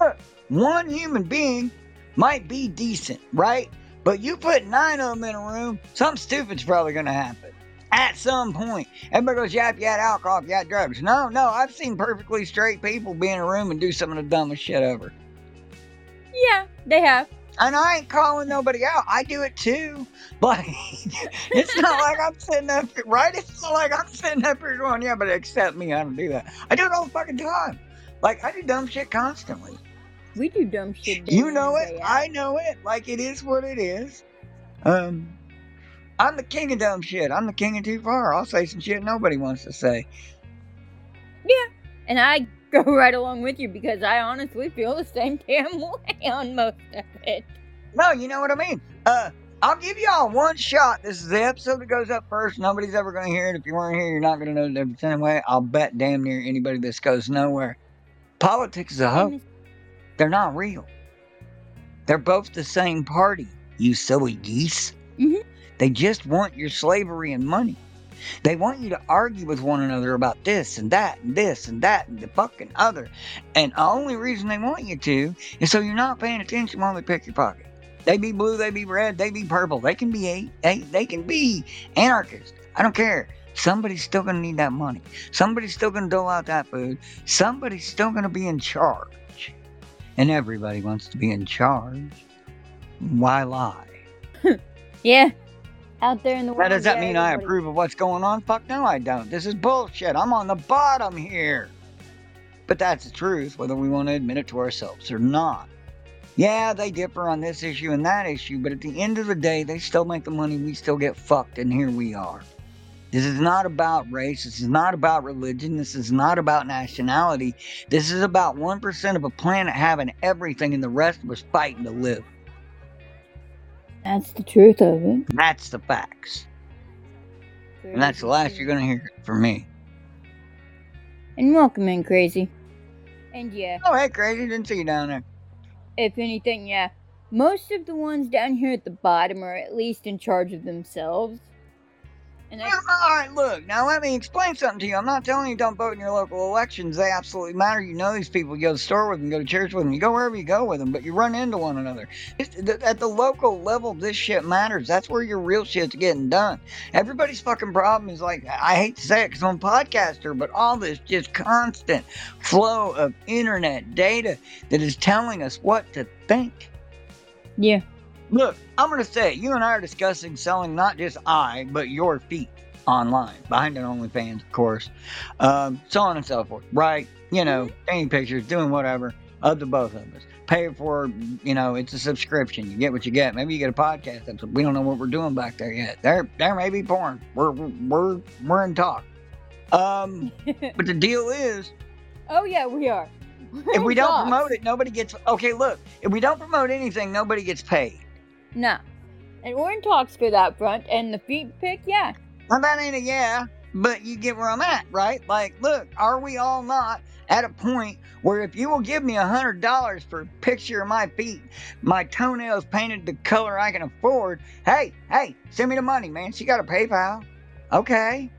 Look, one human being might be decent, right? But you put nine of them in a room, something stupid's probably going to happen. At some point, everybody goes, yap, yap, alcohol, yap, drugs. No, no, I've seen perfectly straight people be in a room and do some of the dumbest shit ever.
Yeah, they have.
And I ain't calling nobody out. I do it too. But it's not like I'm sitting up right? It's not like I'm sitting up here going, yeah, but accept me. I don't do that. I do it all the fucking time. Like, I do dumb shit constantly.
We do dumb shit.
You know it. I know it. Like, it is what it is. Um, I'm the king of dumb shit. I'm the king of too far. I'll say some shit nobody wants to say. Yeah.
And I go right along with you because I honestly feel the same damn way on most of it.
No, you know what I mean. Uh, I'll give y'all one shot. This is the episode that goes up first. Nobody's ever going to hear it. If you weren't here, you're not going to know the difference anyway. I'll bet damn near anybody this goes nowhere. Politics is a hoax. They're not real. They're both the same party, you silly geese.
Mhm.
They just want your slavery and money. They want you to argue with one another about this and that and this and that and the fucking other. And the only reason they want you to is so you're not paying attention while they pick your pocket. They be blue, they be red, they be purple. They can be eight, they, they can be anarchists. I don't care. Somebody's still gonna need that money. Somebody's still gonna dole out that food. Somebody's still gonna be in charge. and everybody wants to be in charge. Why lie?
Yeah. Out there in the
Now,
world.
does that mean I approve of what's going on? Fuck no, I don't. This is bullshit. I'm on the bottom here. But that's the truth, whether we want to admit it to ourselves or not. Yeah, they differ on this issue and that issue, but at the end of the day, they still make the money, we still get fucked, and here we are. This is not about race. This is not about religion. This is not about nationality. This is about 1% of a planet having everything and the rest of us fighting to live.
That's the truth of it.
That's the facts. And that's the last you're going to hear from me.
And welcome in, crazy. And yeah,
Oh, hey, crazy. Didn't see you down there.
if anything, yeah, most of the ones down here at the bottom are at least in charge of themselves. And
all right, look, now let me explain something to you. I'm not telling you don't vote in your local elections. They absolutely matter. You know these people. You go to the store with them, go to church with them, you go wherever you go with them, but you run into one another. It's, th- at the local level, this shit matters. That's where your real shit's getting done. Everybody's fucking problem is like, I hate to say it because I'm a podcaster, but all this just constant flow of internet data that is telling us what to think.
yeah,
Look, I'm going to say. You and I are discussing selling not just I, but your feet online, behind an OnlyFans, of course, um, so on and so forth, right? You know, taking pictures, doing whatever of the both of us. Pay for, you know, it's a subscription. You get what you get. Maybe you get a podcast episode. We don't know what we're doing back there yet. There, there may be porn. We're, we're, we're in talk. Um, but the deal is,
oh yeah, we are.
if we don't promote it, nobody gets. Okay, look, if we don't promote anything, nobody gets paid.
No, and we're in talks for that front. And the feet pick, yeah,
Well, that ain't a yeah, but you get where I'm at, right? Like, look, are we all not at a point where if you will give me a hundred dollars for a picture of my feet, my toenails painted the color I can afford, hey, hey, send me the money, man. She got a PayPal. Okay.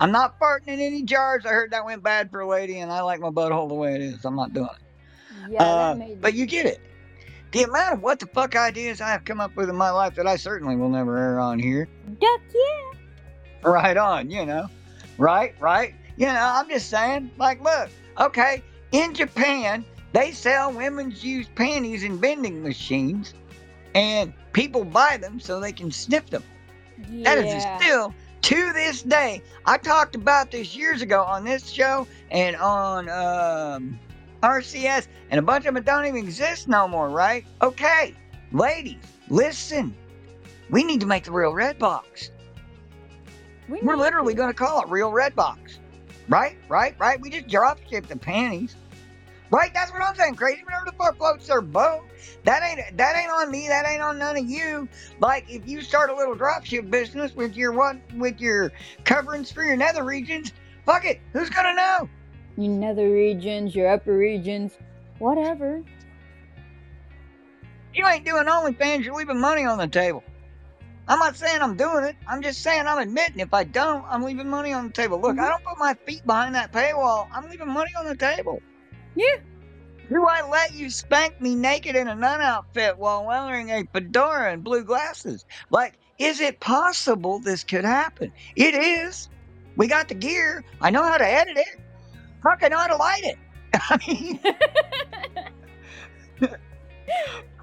I'm not farting in any jars. I heard that went bad for a lady, and I like my butthole the way it is. I'm not doing it.
yeah.
Uh,
that made
but you get it. The amount of what the fuck ideas I have come up with in my life that I certainly will never air on here.
duck, yeah.
Right on, you know. Right, right. You know, I'm just saying, like, look, okay, in Japan, they sell women's used panties in vending machines, and people buy them so they can sniff them. Yeah. That is still, to this day, I talked about this years ago on this show and on um, RCS, and a bunch of them don't even exist no more, right? Okay, ladies, listen. We need to make the real red box.
We
We're
need
literally going to call it Real Red Box. Right? Right? Right? We just drop ship the panties. Right? That's what I'm saying. Crazy whatever the fuck floats their boat. That ain't that ain't on me. That ain't on none of you. Like if you start a little drop ship business with your what with your coverings for your nether regions, fuck it. Who's gonna know?
Your nether regions, your upper regions, whatever.
You ain't doing OnlyFans, you're leaving money on the table. I'm not saying I'm doing it. I'm just saying I'm admitting if I don't, I'm leaving money on the table. Look, I mm-hmm. don't put my feet behind that paywall. I'm leaving money on the table.
Yeah.
Do I let you spank me naked in a nun outfit while wearing a fedora and blue glasses? Like, is it possible this could happen? It is. We got the gear. I know how to edit it. Fuck, I know how to light it. I mean,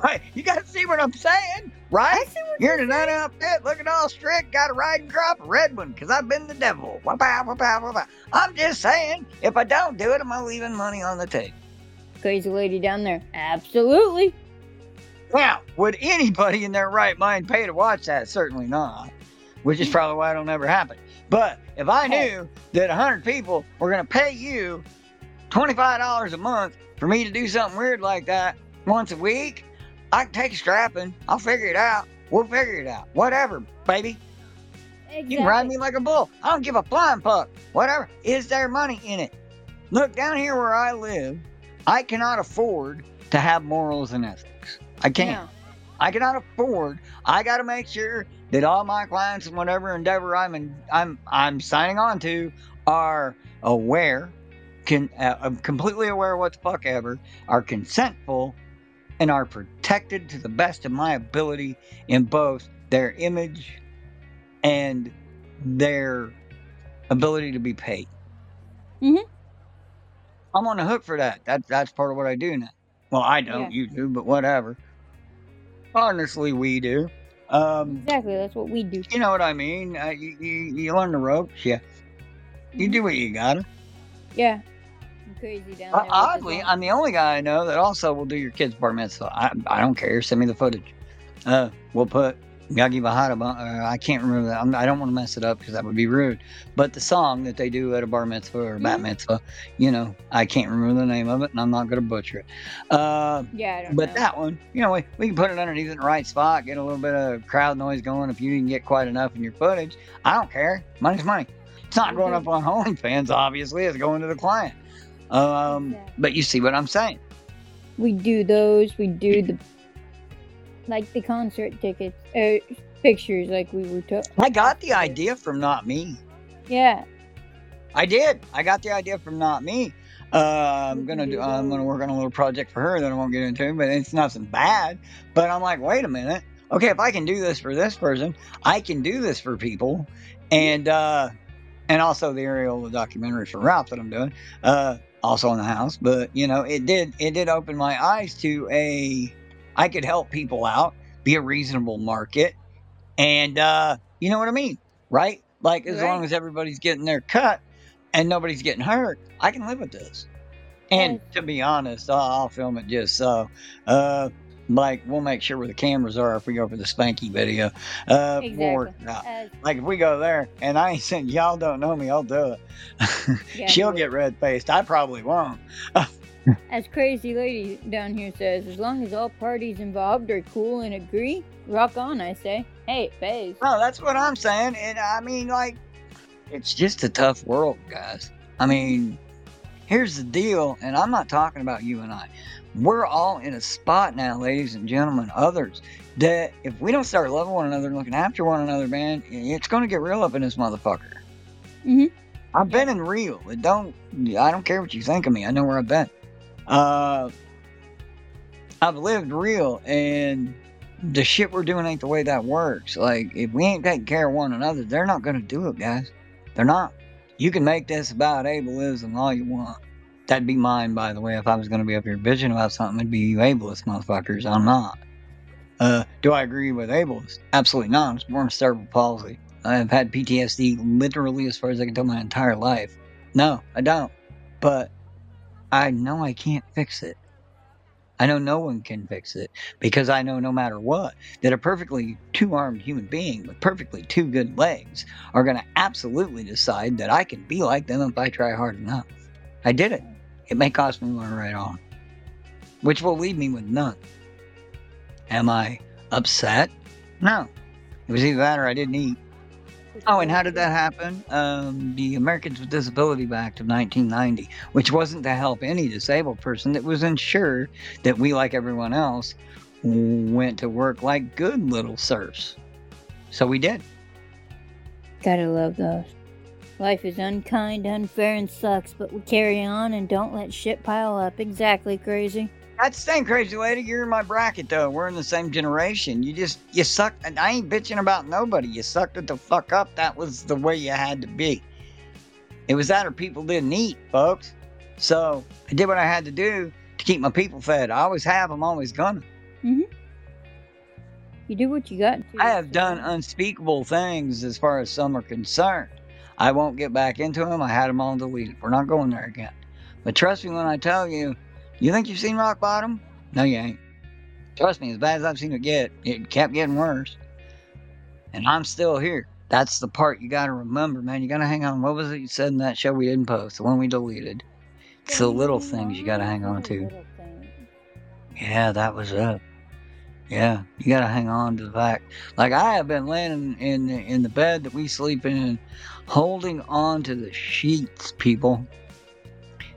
right, you got to see what I'm saying, right? You're in a nun outfit, looking all strict, got a riding crop, a red one, because I've been the devil. I'm just saying, if I don't do it, am I leaving money on the table?
Crazy lady down there. Absolutely.
Now, would anybody in their right mind pay to watch that? Certainly not. Which is mm. probably why it'll never happen. But if I knew that 100 people were going to pay you $25 a month for me to do something weird like that once a week, I can take a strapping. I'll figure it out. We'll figure it out. Whatever, baby.
Exactly.
You can ride me like a bull. I don't give a flying fuck. Whatever. Is there money in it? Look, down here where I live, I cannot afford to have morals and ethics. I can't.
Yeah.
I cannot afford. I got to make sure that all my clients and whatever endeavor I'm in, I'm I'm signing on to are aware, can uh, I'm completely aware of what the fuck ever, are consentful, and are protected to the best of my ability in both their image and their ability to be paid.
Mm-hmm.
I'm on the hook for that. That that's part of what I do now. Well, I don't,
Yeah.
you do, but whatever. Honestly, we do. Um,
Exactly. That's what we do.
you know what I mean? Uh, you, you you learn the ropes, yeah. You do what you gotta.
Yeah. I'm crazy down
Uh,
there. the
oddly. I'm the only guy I know that also will do your kid's bar mitzvah. I, I don't care. Send me the footage. Uh, we'll put Yagi Bahada. Uh, I can't remember that. I'm, I don't want to mess it up because that would be rude. But the song that they do at a bar mitzvah or bat
Mhm.
mitzvah, you know, I can't remember the name of it, and I'm not going to butcher it. Uh,
yeah,
but
know.
that one, you know, we, we can put it underneath in the right spot, get a little bit of crowd noise going. If you didn't get quite enough in your footage, I don't care. Money's money. It's not going up on OnlyFans, obviously. It's going to the client. Um,
Exactly.
but you see what I'm saying.
we do those. We do the like the concert tickets, uh, pictures, like we were talking.
I got the idea from not me.
Yeah.
I did. I got the idea from not me. Uh, I'm gonna do.
do
I'm gonna work on a little project for her that I won't get into, but it's nothing bad. But I'm like, wait a minute. Okay, if I can do this for this person, I can do this for people, and uh, and also the aerial documentary for Ralph that I'm doing, uh, also in the house. But you know, it did it did open my eyes to a I could help people out, be a reasonable market, and uh, you know what I mean, right? Like as
Right.
long as everybody's getting their cut and nobody's getting hurt, I can live with this. And
Yes.
to be honest, I'll, I'll film it just so. Uh, like we'll make sure where the cameras are if we go for the spanky video. Uh,
Exactly.
out.
As,
Like if we go there and I ain't saying y'all don't know me, I'll do it.
Yeah,
She'll get red faced. I probably won't.
as crazy lady down here says, as long as all parties involved are cool and agree, rock on. I say. Hey, it pays.
No, that's what I'm saying. And I mean, like, it's just a tough world, guys. I mean, here's the deal, and I'm not talking about you and I. We're all in a spot now, ladies and gentlemen, others, that if we don't start loving one another and looking after one another, man, it's going to get real up in this motherfucker.
Mhm.
I've been in real. It don't. I don't care what you think of me. I know where I've been. Uh, I've lived real, and the shit we're doing ain't the way that works. Like, if we ain't taking care of one another, they're not going to do it, guys. They're not. You can make this about ableism all you want. That'd be mine, by the way. If I was going to be up here bitching about something, it'd be you ableist motherfuckers. I'm not. Uh, do I agree with ableist? Absolutely not. I was born with cerebral palsy. I've had PTSD literally as far as I can tell my entire life. No, I don't. But I know I can't fix it. I know no one can fix it because I know no matter what, that a perfectly two armed human being with perfectly two good legs are going to absolutely decide that I can be like them if I try hard enough. I did it. It may cost me my right arm, which will leave me with none. Am I upset? No. It was either that or I didn't eat. Oh, and how did that happen? Um, the Americans with Disability Act of 1990, which wasn't to help any disabled person, it was ensure that we, like everyone else, went to work like good little serfs. So we did.
Gotta love those. Life is unkind, unfair, and sucks, but we carry on and don't let shit pile up. Exactly, crazy.
That's the same crazy lady. You're in my bracket though. We're in the same generation. You just you sucked. And I ain't bitching about nobody. You sucked it the fuck up. That was the way you had to be. It was that or people didn't eat, folks. So I did what I had to do to keep my people fed. I always have. I'm always gonna.
hmm You do what you got to.
I have done unspeakable things as far as some are concerned. I won't get back into them. I had them all deleted. We're not going there again. But trust me when I tell you, you think you've seen rock bottom? No, you ain't. Trust me, as bad as I've seen it get, it kept getting worse. And I'm still here. That's the part you got to remember, man. You got to hang on. What was it you said in that show we didn't post? The one we deleted. It's the little things you got to hang on to. Yeah, that was it. Yeah, you gotta hang on to the fact. Like I have been laying in in the, in the bed that we sleep in, holding on to the sheets, people.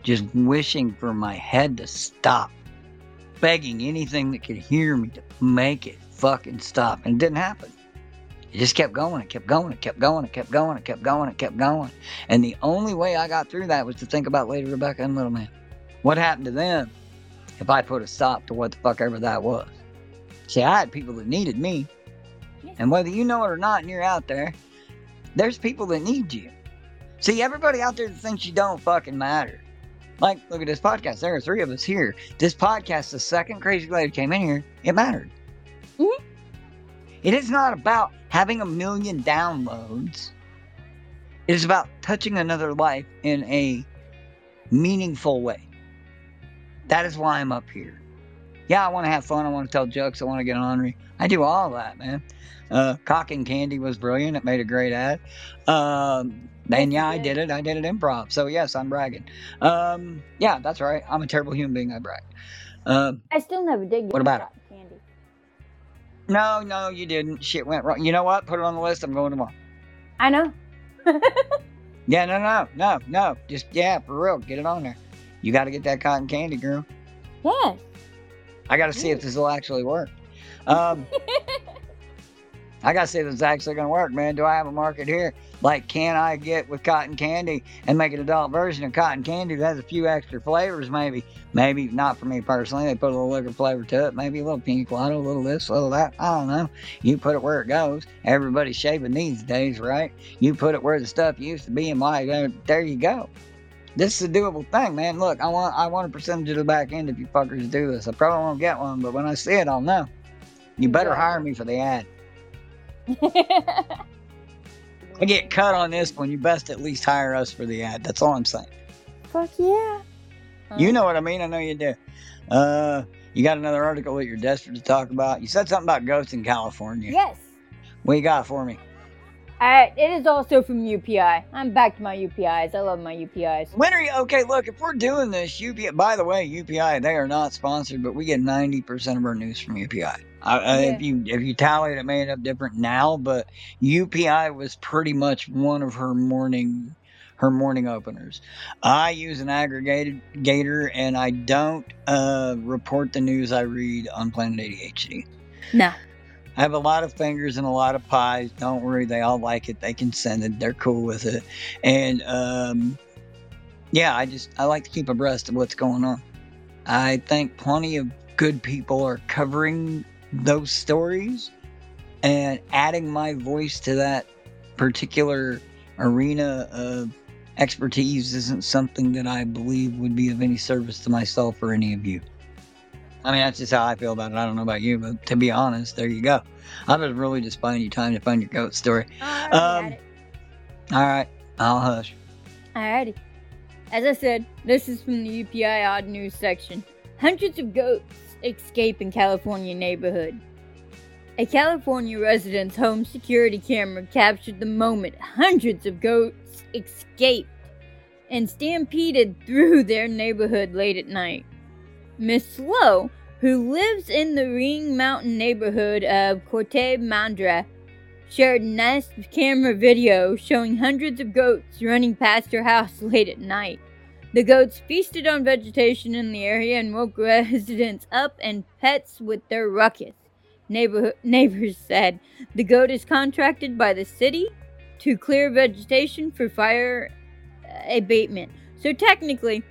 Just wishing for my head to stop, begging anything that could hear me to make it fucking stop, and it didn't happen. It just kept going, it kept going, it kept going, it kept going, it kept going, it kept going. And the only way I got through that was to think about Lady Rebecca and Little Man. What happened to them if I put a stop to what the fuck ever that was? See, I had people that needed me. And whether you know it or not and you're out there, there's people that need you. See, everybody out there that thinks you don't fucking matter. Like, look at this podcast. There are three of us here. This podcast, the second crazy lady came in here, it mattered.
Mhm.
It is not about having a million downloads. It is about touching another life in a meaningful way. That is why I'm up here. Yeah, I want to have fun. I want to tell jokes. I want to get ornery. I do all that, man. Uh, Cock and Candy was brilliant. It made a great ad. Um, and yeah, I did it. I did it improv. So yes, I'm bragging. Um, yeah, that's right. I'm a terrible human being. I brag. Um,
I still never did get
What about
it? candy.
no, no, you didn't. Shit went wrong. You know what? Put it on the list. I'm going tomorrow.
I know.
Yeah, no, no, no, no. Just yeah, for real. Get it on there. You got to get that cotton candy, girl.
Yes.
I got to see if this will actually work. Um, I got to see if it's actually going to work, man. Do I have a market here? Like, can I get with cotton candy and make an adult version of cotton candy that has a few extra flavors, maybe? Maybe not for me personally. They put a little liquor flavor to it. Maybe a little pina colada, a little this, a little that. I don't know. You put it where it goes. Everybody's shaving these days, right? You put it where the stuff used to be, and why there, there you go. This is a doable thing, man. Look, I want I want a percentage of the back end if you fuckers do this. I probably won't get one, but when I see it, I'll know. You better hire me for the ad. I get cut on this one. You best at least hire us for the ad. That's all I'm saying.
Fuck yeah.
You know what I mean? I know you do. Uh, you got another article that you're desperate to talk about. You said something about ghosts in California.
Yes.
What you got for me?
Uh, it is also from UPI. I'm back to my UPIs. I love my UPIs.
When are you okay? Look, if we're doing this, UPI. By the way, UPI they are not sponsored, but we get ninety percent of our news from UPI. I, I, If you if you tally it, it may end up different now, but UPI was pretty much one of her morning her morning openers. I use an aggregated gator, and I don't uh, report the news I read on Planet ADHD.
No.
I have a lot of fingers and a lot of pies. Don't worry, they all like it. They can send it. They're cool with it. And um, yeah, I just I like to keep abreast of what's going on. I think plenty of good people are covering those stories and adding my voice to that particular arena of expertise isn't something that I believe would be of any service to myself or any of you. I mean, that's just how I feel about it. I don't know about you, but to be honest, there you go. I was really just buying you time to find your goat story. Um. All right, I'll hush.
Alrighty. As I said, this is from the UPI Odd News section. Hundreds of goats escape in California neighborhood. A California resident's home security camera captured the moment hundreds of goats escaped and stampeded through their neighborhood late at night. Miss Slow, who lives in the Ring Mountain neighborhood of Corte Madera, shared Nest camera video showing hundreds of goats running past her house late at night. The goats feasted on vegetation in the area and woke residents up and pets with their ruckus. Neighbor- neighbors said the goat is contracted by the city to clear vegetation for fire uh, abatement. So technically,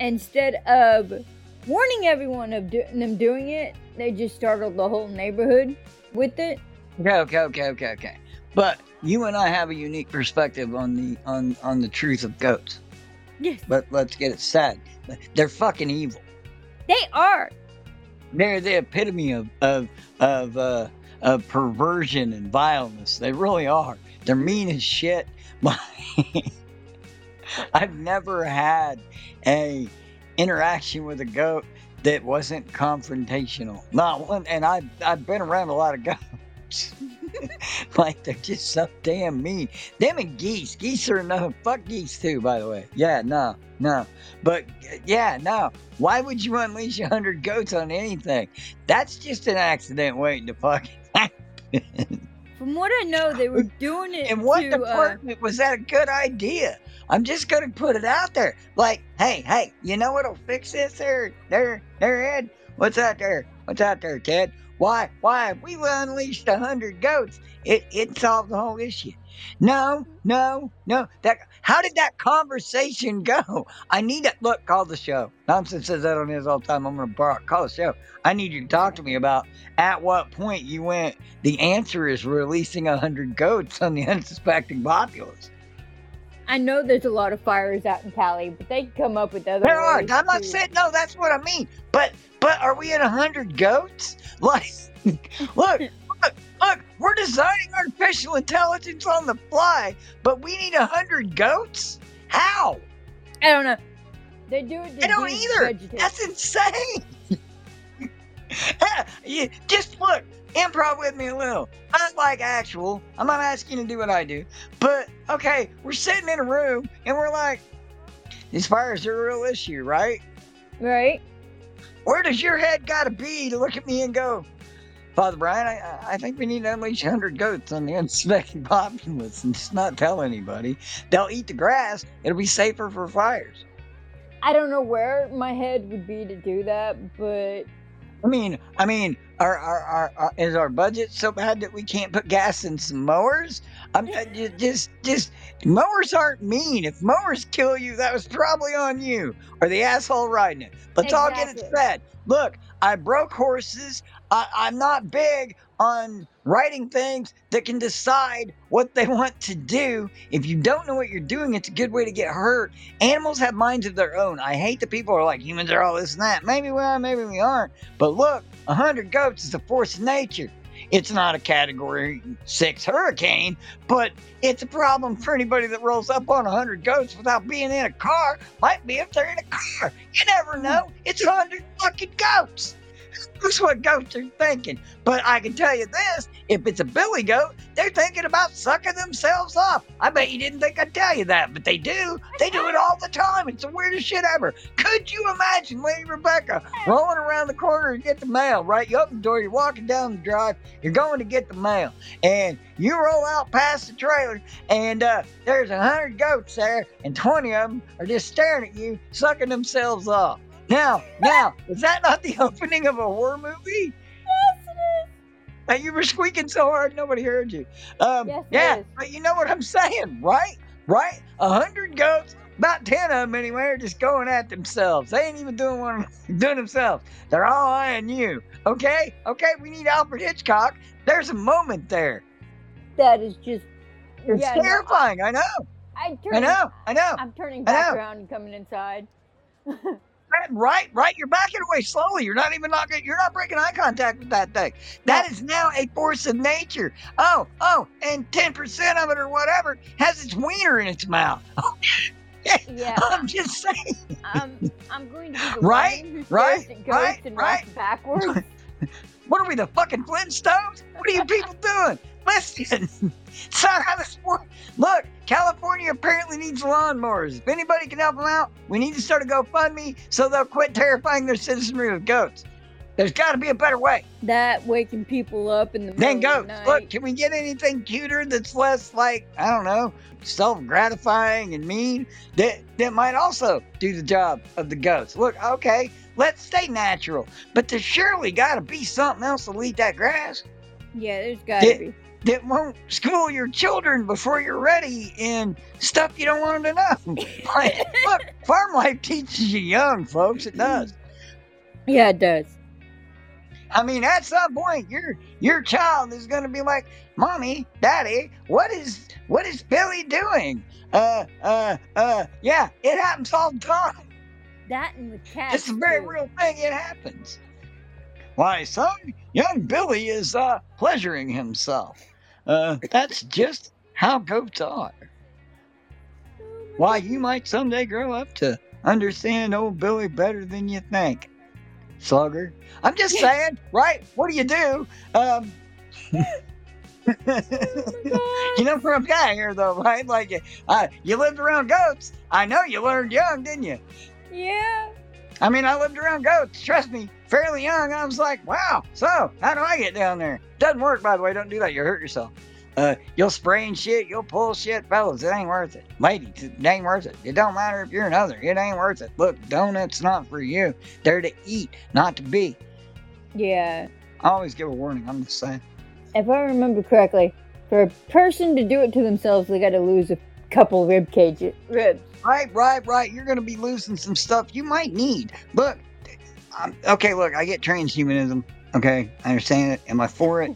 instead of warning everyone of do- them doing it, they just startled the whole neighborhood with it.
Okay, okay, okay, okay, okay. But you and I have a unique perspective on the on on the truth of goats.
Yes,
But let's get it said. They're fucking evil.
they are.
They're the epitome of of of uh, of perversion and vileness. They really are. They're mean as shit. I've never had a interaction with a goat that wasn't confrontational. Not one, and I've I've been around a lot of goats. like they're just so damn mean. Them and geese. Geese are no fuck geese too, by the way. Yeah, no, no. But yeah, no. Why would you unleash a hundred goats on anything? That's just an accident waiting to fucking happen.
From what I know, they were doing it
In what
to, uh,
department was that a good idea? I'm just gonna put it out there. Like, hey, hey, you know what'll fix this there, there, there, Ed? What's out there? What's out there, Ted? Why, why, we unleashed a hundred goats, it, it solved the whole issue. No, no, no. That how did that conversation go? I need to look, call the show. Nonsense says that on his all the time. I'm gonna borrow call the show. I need you to talk to me about at what point you went the answer is releasing a hundred goats on the unsuspecting populace.
I know there's a lot of fires out in Cali, but they come up with other
There are. I'm not saying no. That's what I mean. But but are we at a hundred goats? Like, look, look, look. We're designing artificial intelligence on the fly, but we need a hundred goats. How?
I don't know. They do it.
I don't either. That's insane. just look, improv with me a little. Not like actual. I'm not asking you to do what I do. But okay, we're sitting in a room and we're like, these fires are a real issue, right?
right.
Where does your head gotta be to look at me and go, Father Brian, I, I think we need to unleash 100 goats on the unsuspecting populace and just not tell anybody. They'll eat the grass. It'll be safer for fires.
I don't know where my head would be to do that, but
I mean, I mean, our, our, our, our is our budget so bad that we can't put gas in some mowers? I'm uh, ju- just, just mowers aren't mean. If mowers kill you, that was probably on you or the asshole riding it. Let's all get it
Exactly.
said. Look, I broke horses. I, I'm not big on writing things that can decide what they want to do. If you don't know what you're doing, it's a good way to get hurt. Animals have minds of their own. I hate that people are like humans are all this and that. Maybe we are, maybe we aren't. But look, a hundred goats is a force of nature. It's not a category six hurricane, but it's a problem for anybody that rolls up on a hundred goats without being in a car. Might be if they're in a car. You never hmm. know. It's a hundred fucking goats. That's what goats are thinking. But I can tell you this if it's a billy goat, they're thinking about sucking themselves off. I bet you didn't think I'd tell you that, but they do. They do it all the time. It's the weirdest shit ever. Could you imagine Lady Rebecca rolling around the corner to get the mail, right? You open the door, you're walking down the drive, you're going to get the mail, and you roll out past the trailer, and uh, there's a hundred goats there, and 20 of them are just staring at you, sucking themselves off. Now, now, is that not the opening of a horror movie? Uh, you were squeaking so hard nobody heard you. Um,
Yes,
yeah,
is.
but you know what I'm saying, right? Right? A hundred goats, about ten of them anyway, are just going at themselves. They ain't even doing one doing themselves. They're all eyeing you. Okay, okay. We need Alfred Hitchcock. There's a moment there.
that is just.
It's
yeah, no,
terrifying. I know.
I turn,
I know. I know.
I'm turning
I know.
back around and coming inside.
Right, right. You're backing away slowly. You're not even not. You're not breaking eye contact with that thing. That is now a force of nature. Oh, oh, and ten percent of it or whatever has its wiener in its mouth.
Yeah,
I'm just saying.
I'm. I'm going to be the
Right,
one who stares
right, right,
and
right.
backwards.
What are we, the fucking Flintstones? What are you people doing? Listen, it's not how this works. Look, California apparently needs lawnmowers. If anybody can help them out, we need to start a GoFundMe so they'll quit terrifying their citizenry with goats. There's got to be a better way.
that waking people up in the
Then goats.
the.
Look, can we get anything cuter that's less like, I don't know, self gratifying and mean that, that might also do the job of the goats? Look, okay, let's stay natural, but there's surely got to be something else to eat that grass
Yeah, there's gotta be.
That won't school your children before you're ready in stuff you don't want them to know. Like, look, farm life teaches you young, folks. It does.
Yeah, it does.
I mean, at some point, your your child is going to be like, "Mommy, Daddy, what is what is Billy doing?" Uh, uh, uh. Yeah, it happens all the time.
That and the cat.
It's a very real thing. It happens. Why, son, young Billy is uh pleasuring himself. Uh, that's just how goats are. Why, you might someday grow up to understand old Billy better than you think. Slugger. I'm just saying, right? What do you do? Um, you know where I'm going here, though, right? Like, uh, you lived around goats. I know you learned young, didn't you?
Yeah.
I mean, I lived around goats. Trust me, fairly young. I was like, wow. So, how do I get down there? Doesn't work, by the way. Don't do that. You'll hurt yourself. Uh, you'll sprain shit. You'll pull shit, fellas. It ain't worth it. Ladies, it ain't worth it. It don't matter if you're another. It ain't worth it. Look, donuts not for you. They're to eat, not to be.
Yeah.
I always give a warning. I'm just saying.
If I remember correctly, for a person to do it to themselves, they got to lose a couple rib cages, ribs.
Right, right, right. You're gonna be losing some stuff you might need. Look, um, okay, look, I get transhumanism. Okay, I understand it. Am I for it?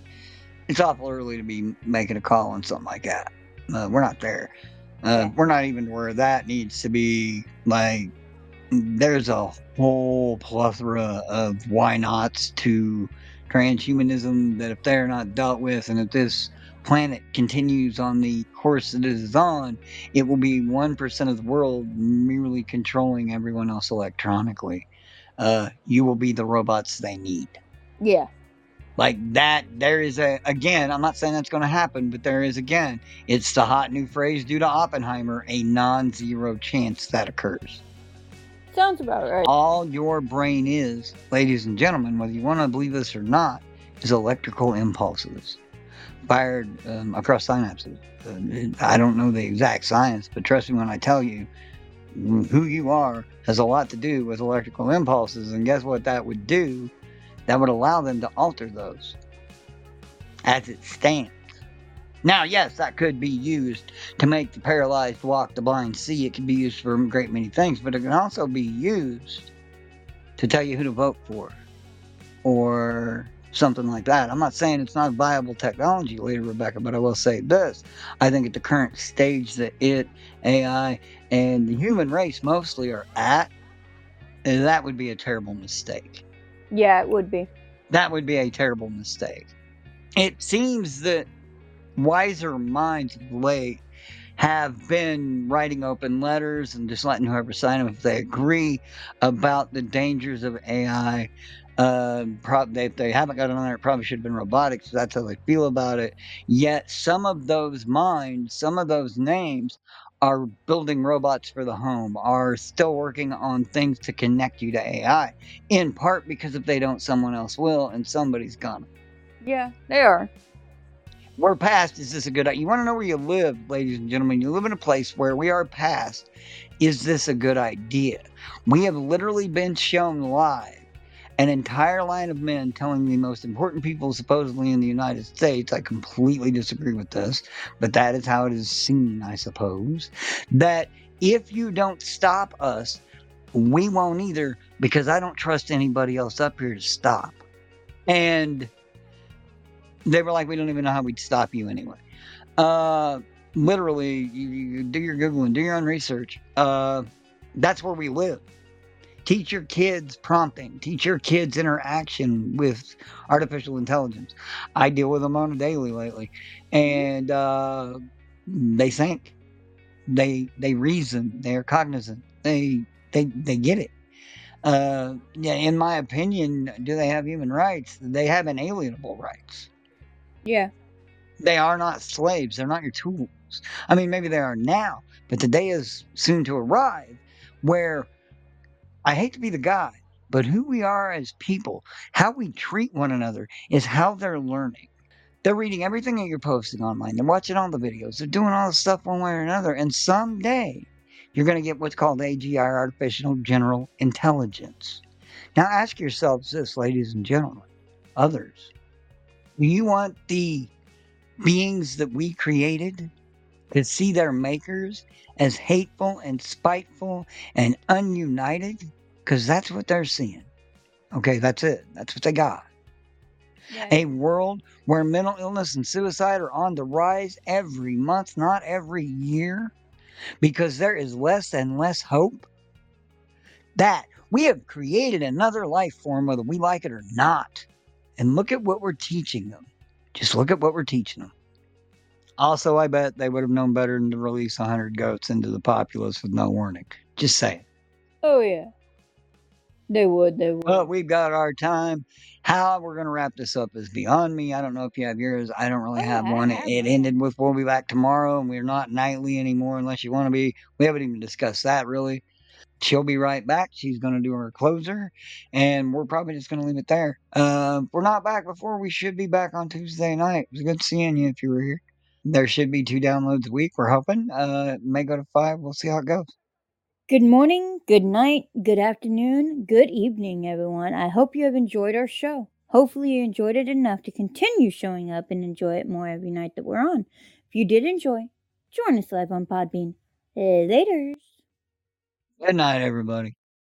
It's awful early to be making a call on something like that. Uh, we're not there. Uh. We're not even where that needs to be. Like, there's a whole plethora of why nots to transhumanism that if they're not dealt with, and if this planet continues on the course that it is on, it will be 1% of the world merely controlling everyone else electronically. Uh, you will be the robots they need.
Yeah.
Like that, there is a, again, I'm not saying that's going to happen, but there is again, it's the hot new phrase due to Oppenheimer, a non zero chance that occurs.
Sounds about right.
All your brain is, ladies and gentlemen, whether you want to believe this or not, is electrical impulses fired um, across synapses. Uh, I don't know the exact science, but trust me when I tell you, who you are has a lot to do with electrical impulses. And guess what that would do? That would allow them to alter those as it stands. Now, yes, that could be used to make the paralyzed walk, the blind see. It could be used for a great many things, but it can also be used to tell you who to vote for or something like that. I'm not saying it's not viable technology later, Rebecca, but I will say this. I think at the current stage that it, AI, and the human race mostly are at, that would be a terrible mistake.
Yeah, it would be.
That would be a terrible mistake. It seems that wiser minds of late have been writing open letters and just letting whoever sign them if they agree about the dangers of AI. Uh, prob- if they haven't got on there, it probably should have been robotics. That's how they feel about it. Yet some of those minds, some of those names, are building robots for the home, are still working on things to connect you to AI. In part because if they don't, someone else will, and somebody's gonna.
Yeah, they are.
We're past. Is this a good? You want to know where you live, ladies and gentlemen? You live in a place where we are past. Is this a good idea? We have literally been shown live an entire line of men telling the most important people supposedly in the United States. I completely disagree with this, but that is how it is seen, I suppose. That if you don't stop us, we won't either because I don't trust anybody else up here to stop. And they were like, we don't even know how we'd stop you anyway. Uh, literally, you, you do your Googling, do your own research. Uh, that's where we live. Teach your kids prompting, teach your kids interaction with artificial intelligence. I deal with them on a daily lately, and uh, they think, they they reason, they are cognizant, they they they get it. Uh, yeah, in my opinion, do they have human rights? They have inalienable rights.
Yeah.
They are not slaves. They're not your tools. I mean, maybe they are now, but the day is soon to arrive where I hate to be the guy, but who we are as people, how we treat one another, is how they're learning. They're reading everything that you're posting online. They're watching all the videos. They're doing all the stuff one way or another. And someday you're going to get what's called AGI, Artificial General Intelligence. Now ask yourselves this, ladies and gentlemen, others. Do you want the beings that we created to see their makers as hateful and spiteful and ununited? Because that's what they're seeing. Okay, that's it. That's what they got.
yeah.
A world where mental illness and suicide are on the rise every month, not every year, because there is less and less hope. That we have created another life form, whether we like it or not. And look at what we're teaching them. Just look at what we're teaching them. Also, I bet they would have known better than to release 100 goats into the populace with no warning. Just saying.
Oh yeah. They would. They would.
But we've got our time. How we're going to wrap this up is beyond me. I don't know if you have yours. I don't really
Oh,
have
I
one.
have
It
one.
ended with we'll be back tomorrow, and we're not nightly anymore unless you want to be. We haven't even discussed that really. She'll be right back. She's going to do her closer, and we're probably just going to leave it there. Uh, we're not back before, we should be back on Tuesday night. It was good seeing you if you were here. There should be two downloads a week. We're hoping. Uh, it may go to five. We'll see how it goes.
Good morning, good night, good afternoon, good evening, everyone. I hope you have enjoyed our show. Hopefully, you enjoyed it enough to continue showing up and enjoy it more every night that we're on. If you did enjoy, join us live on Podbean. Laters.
Good night, everybody.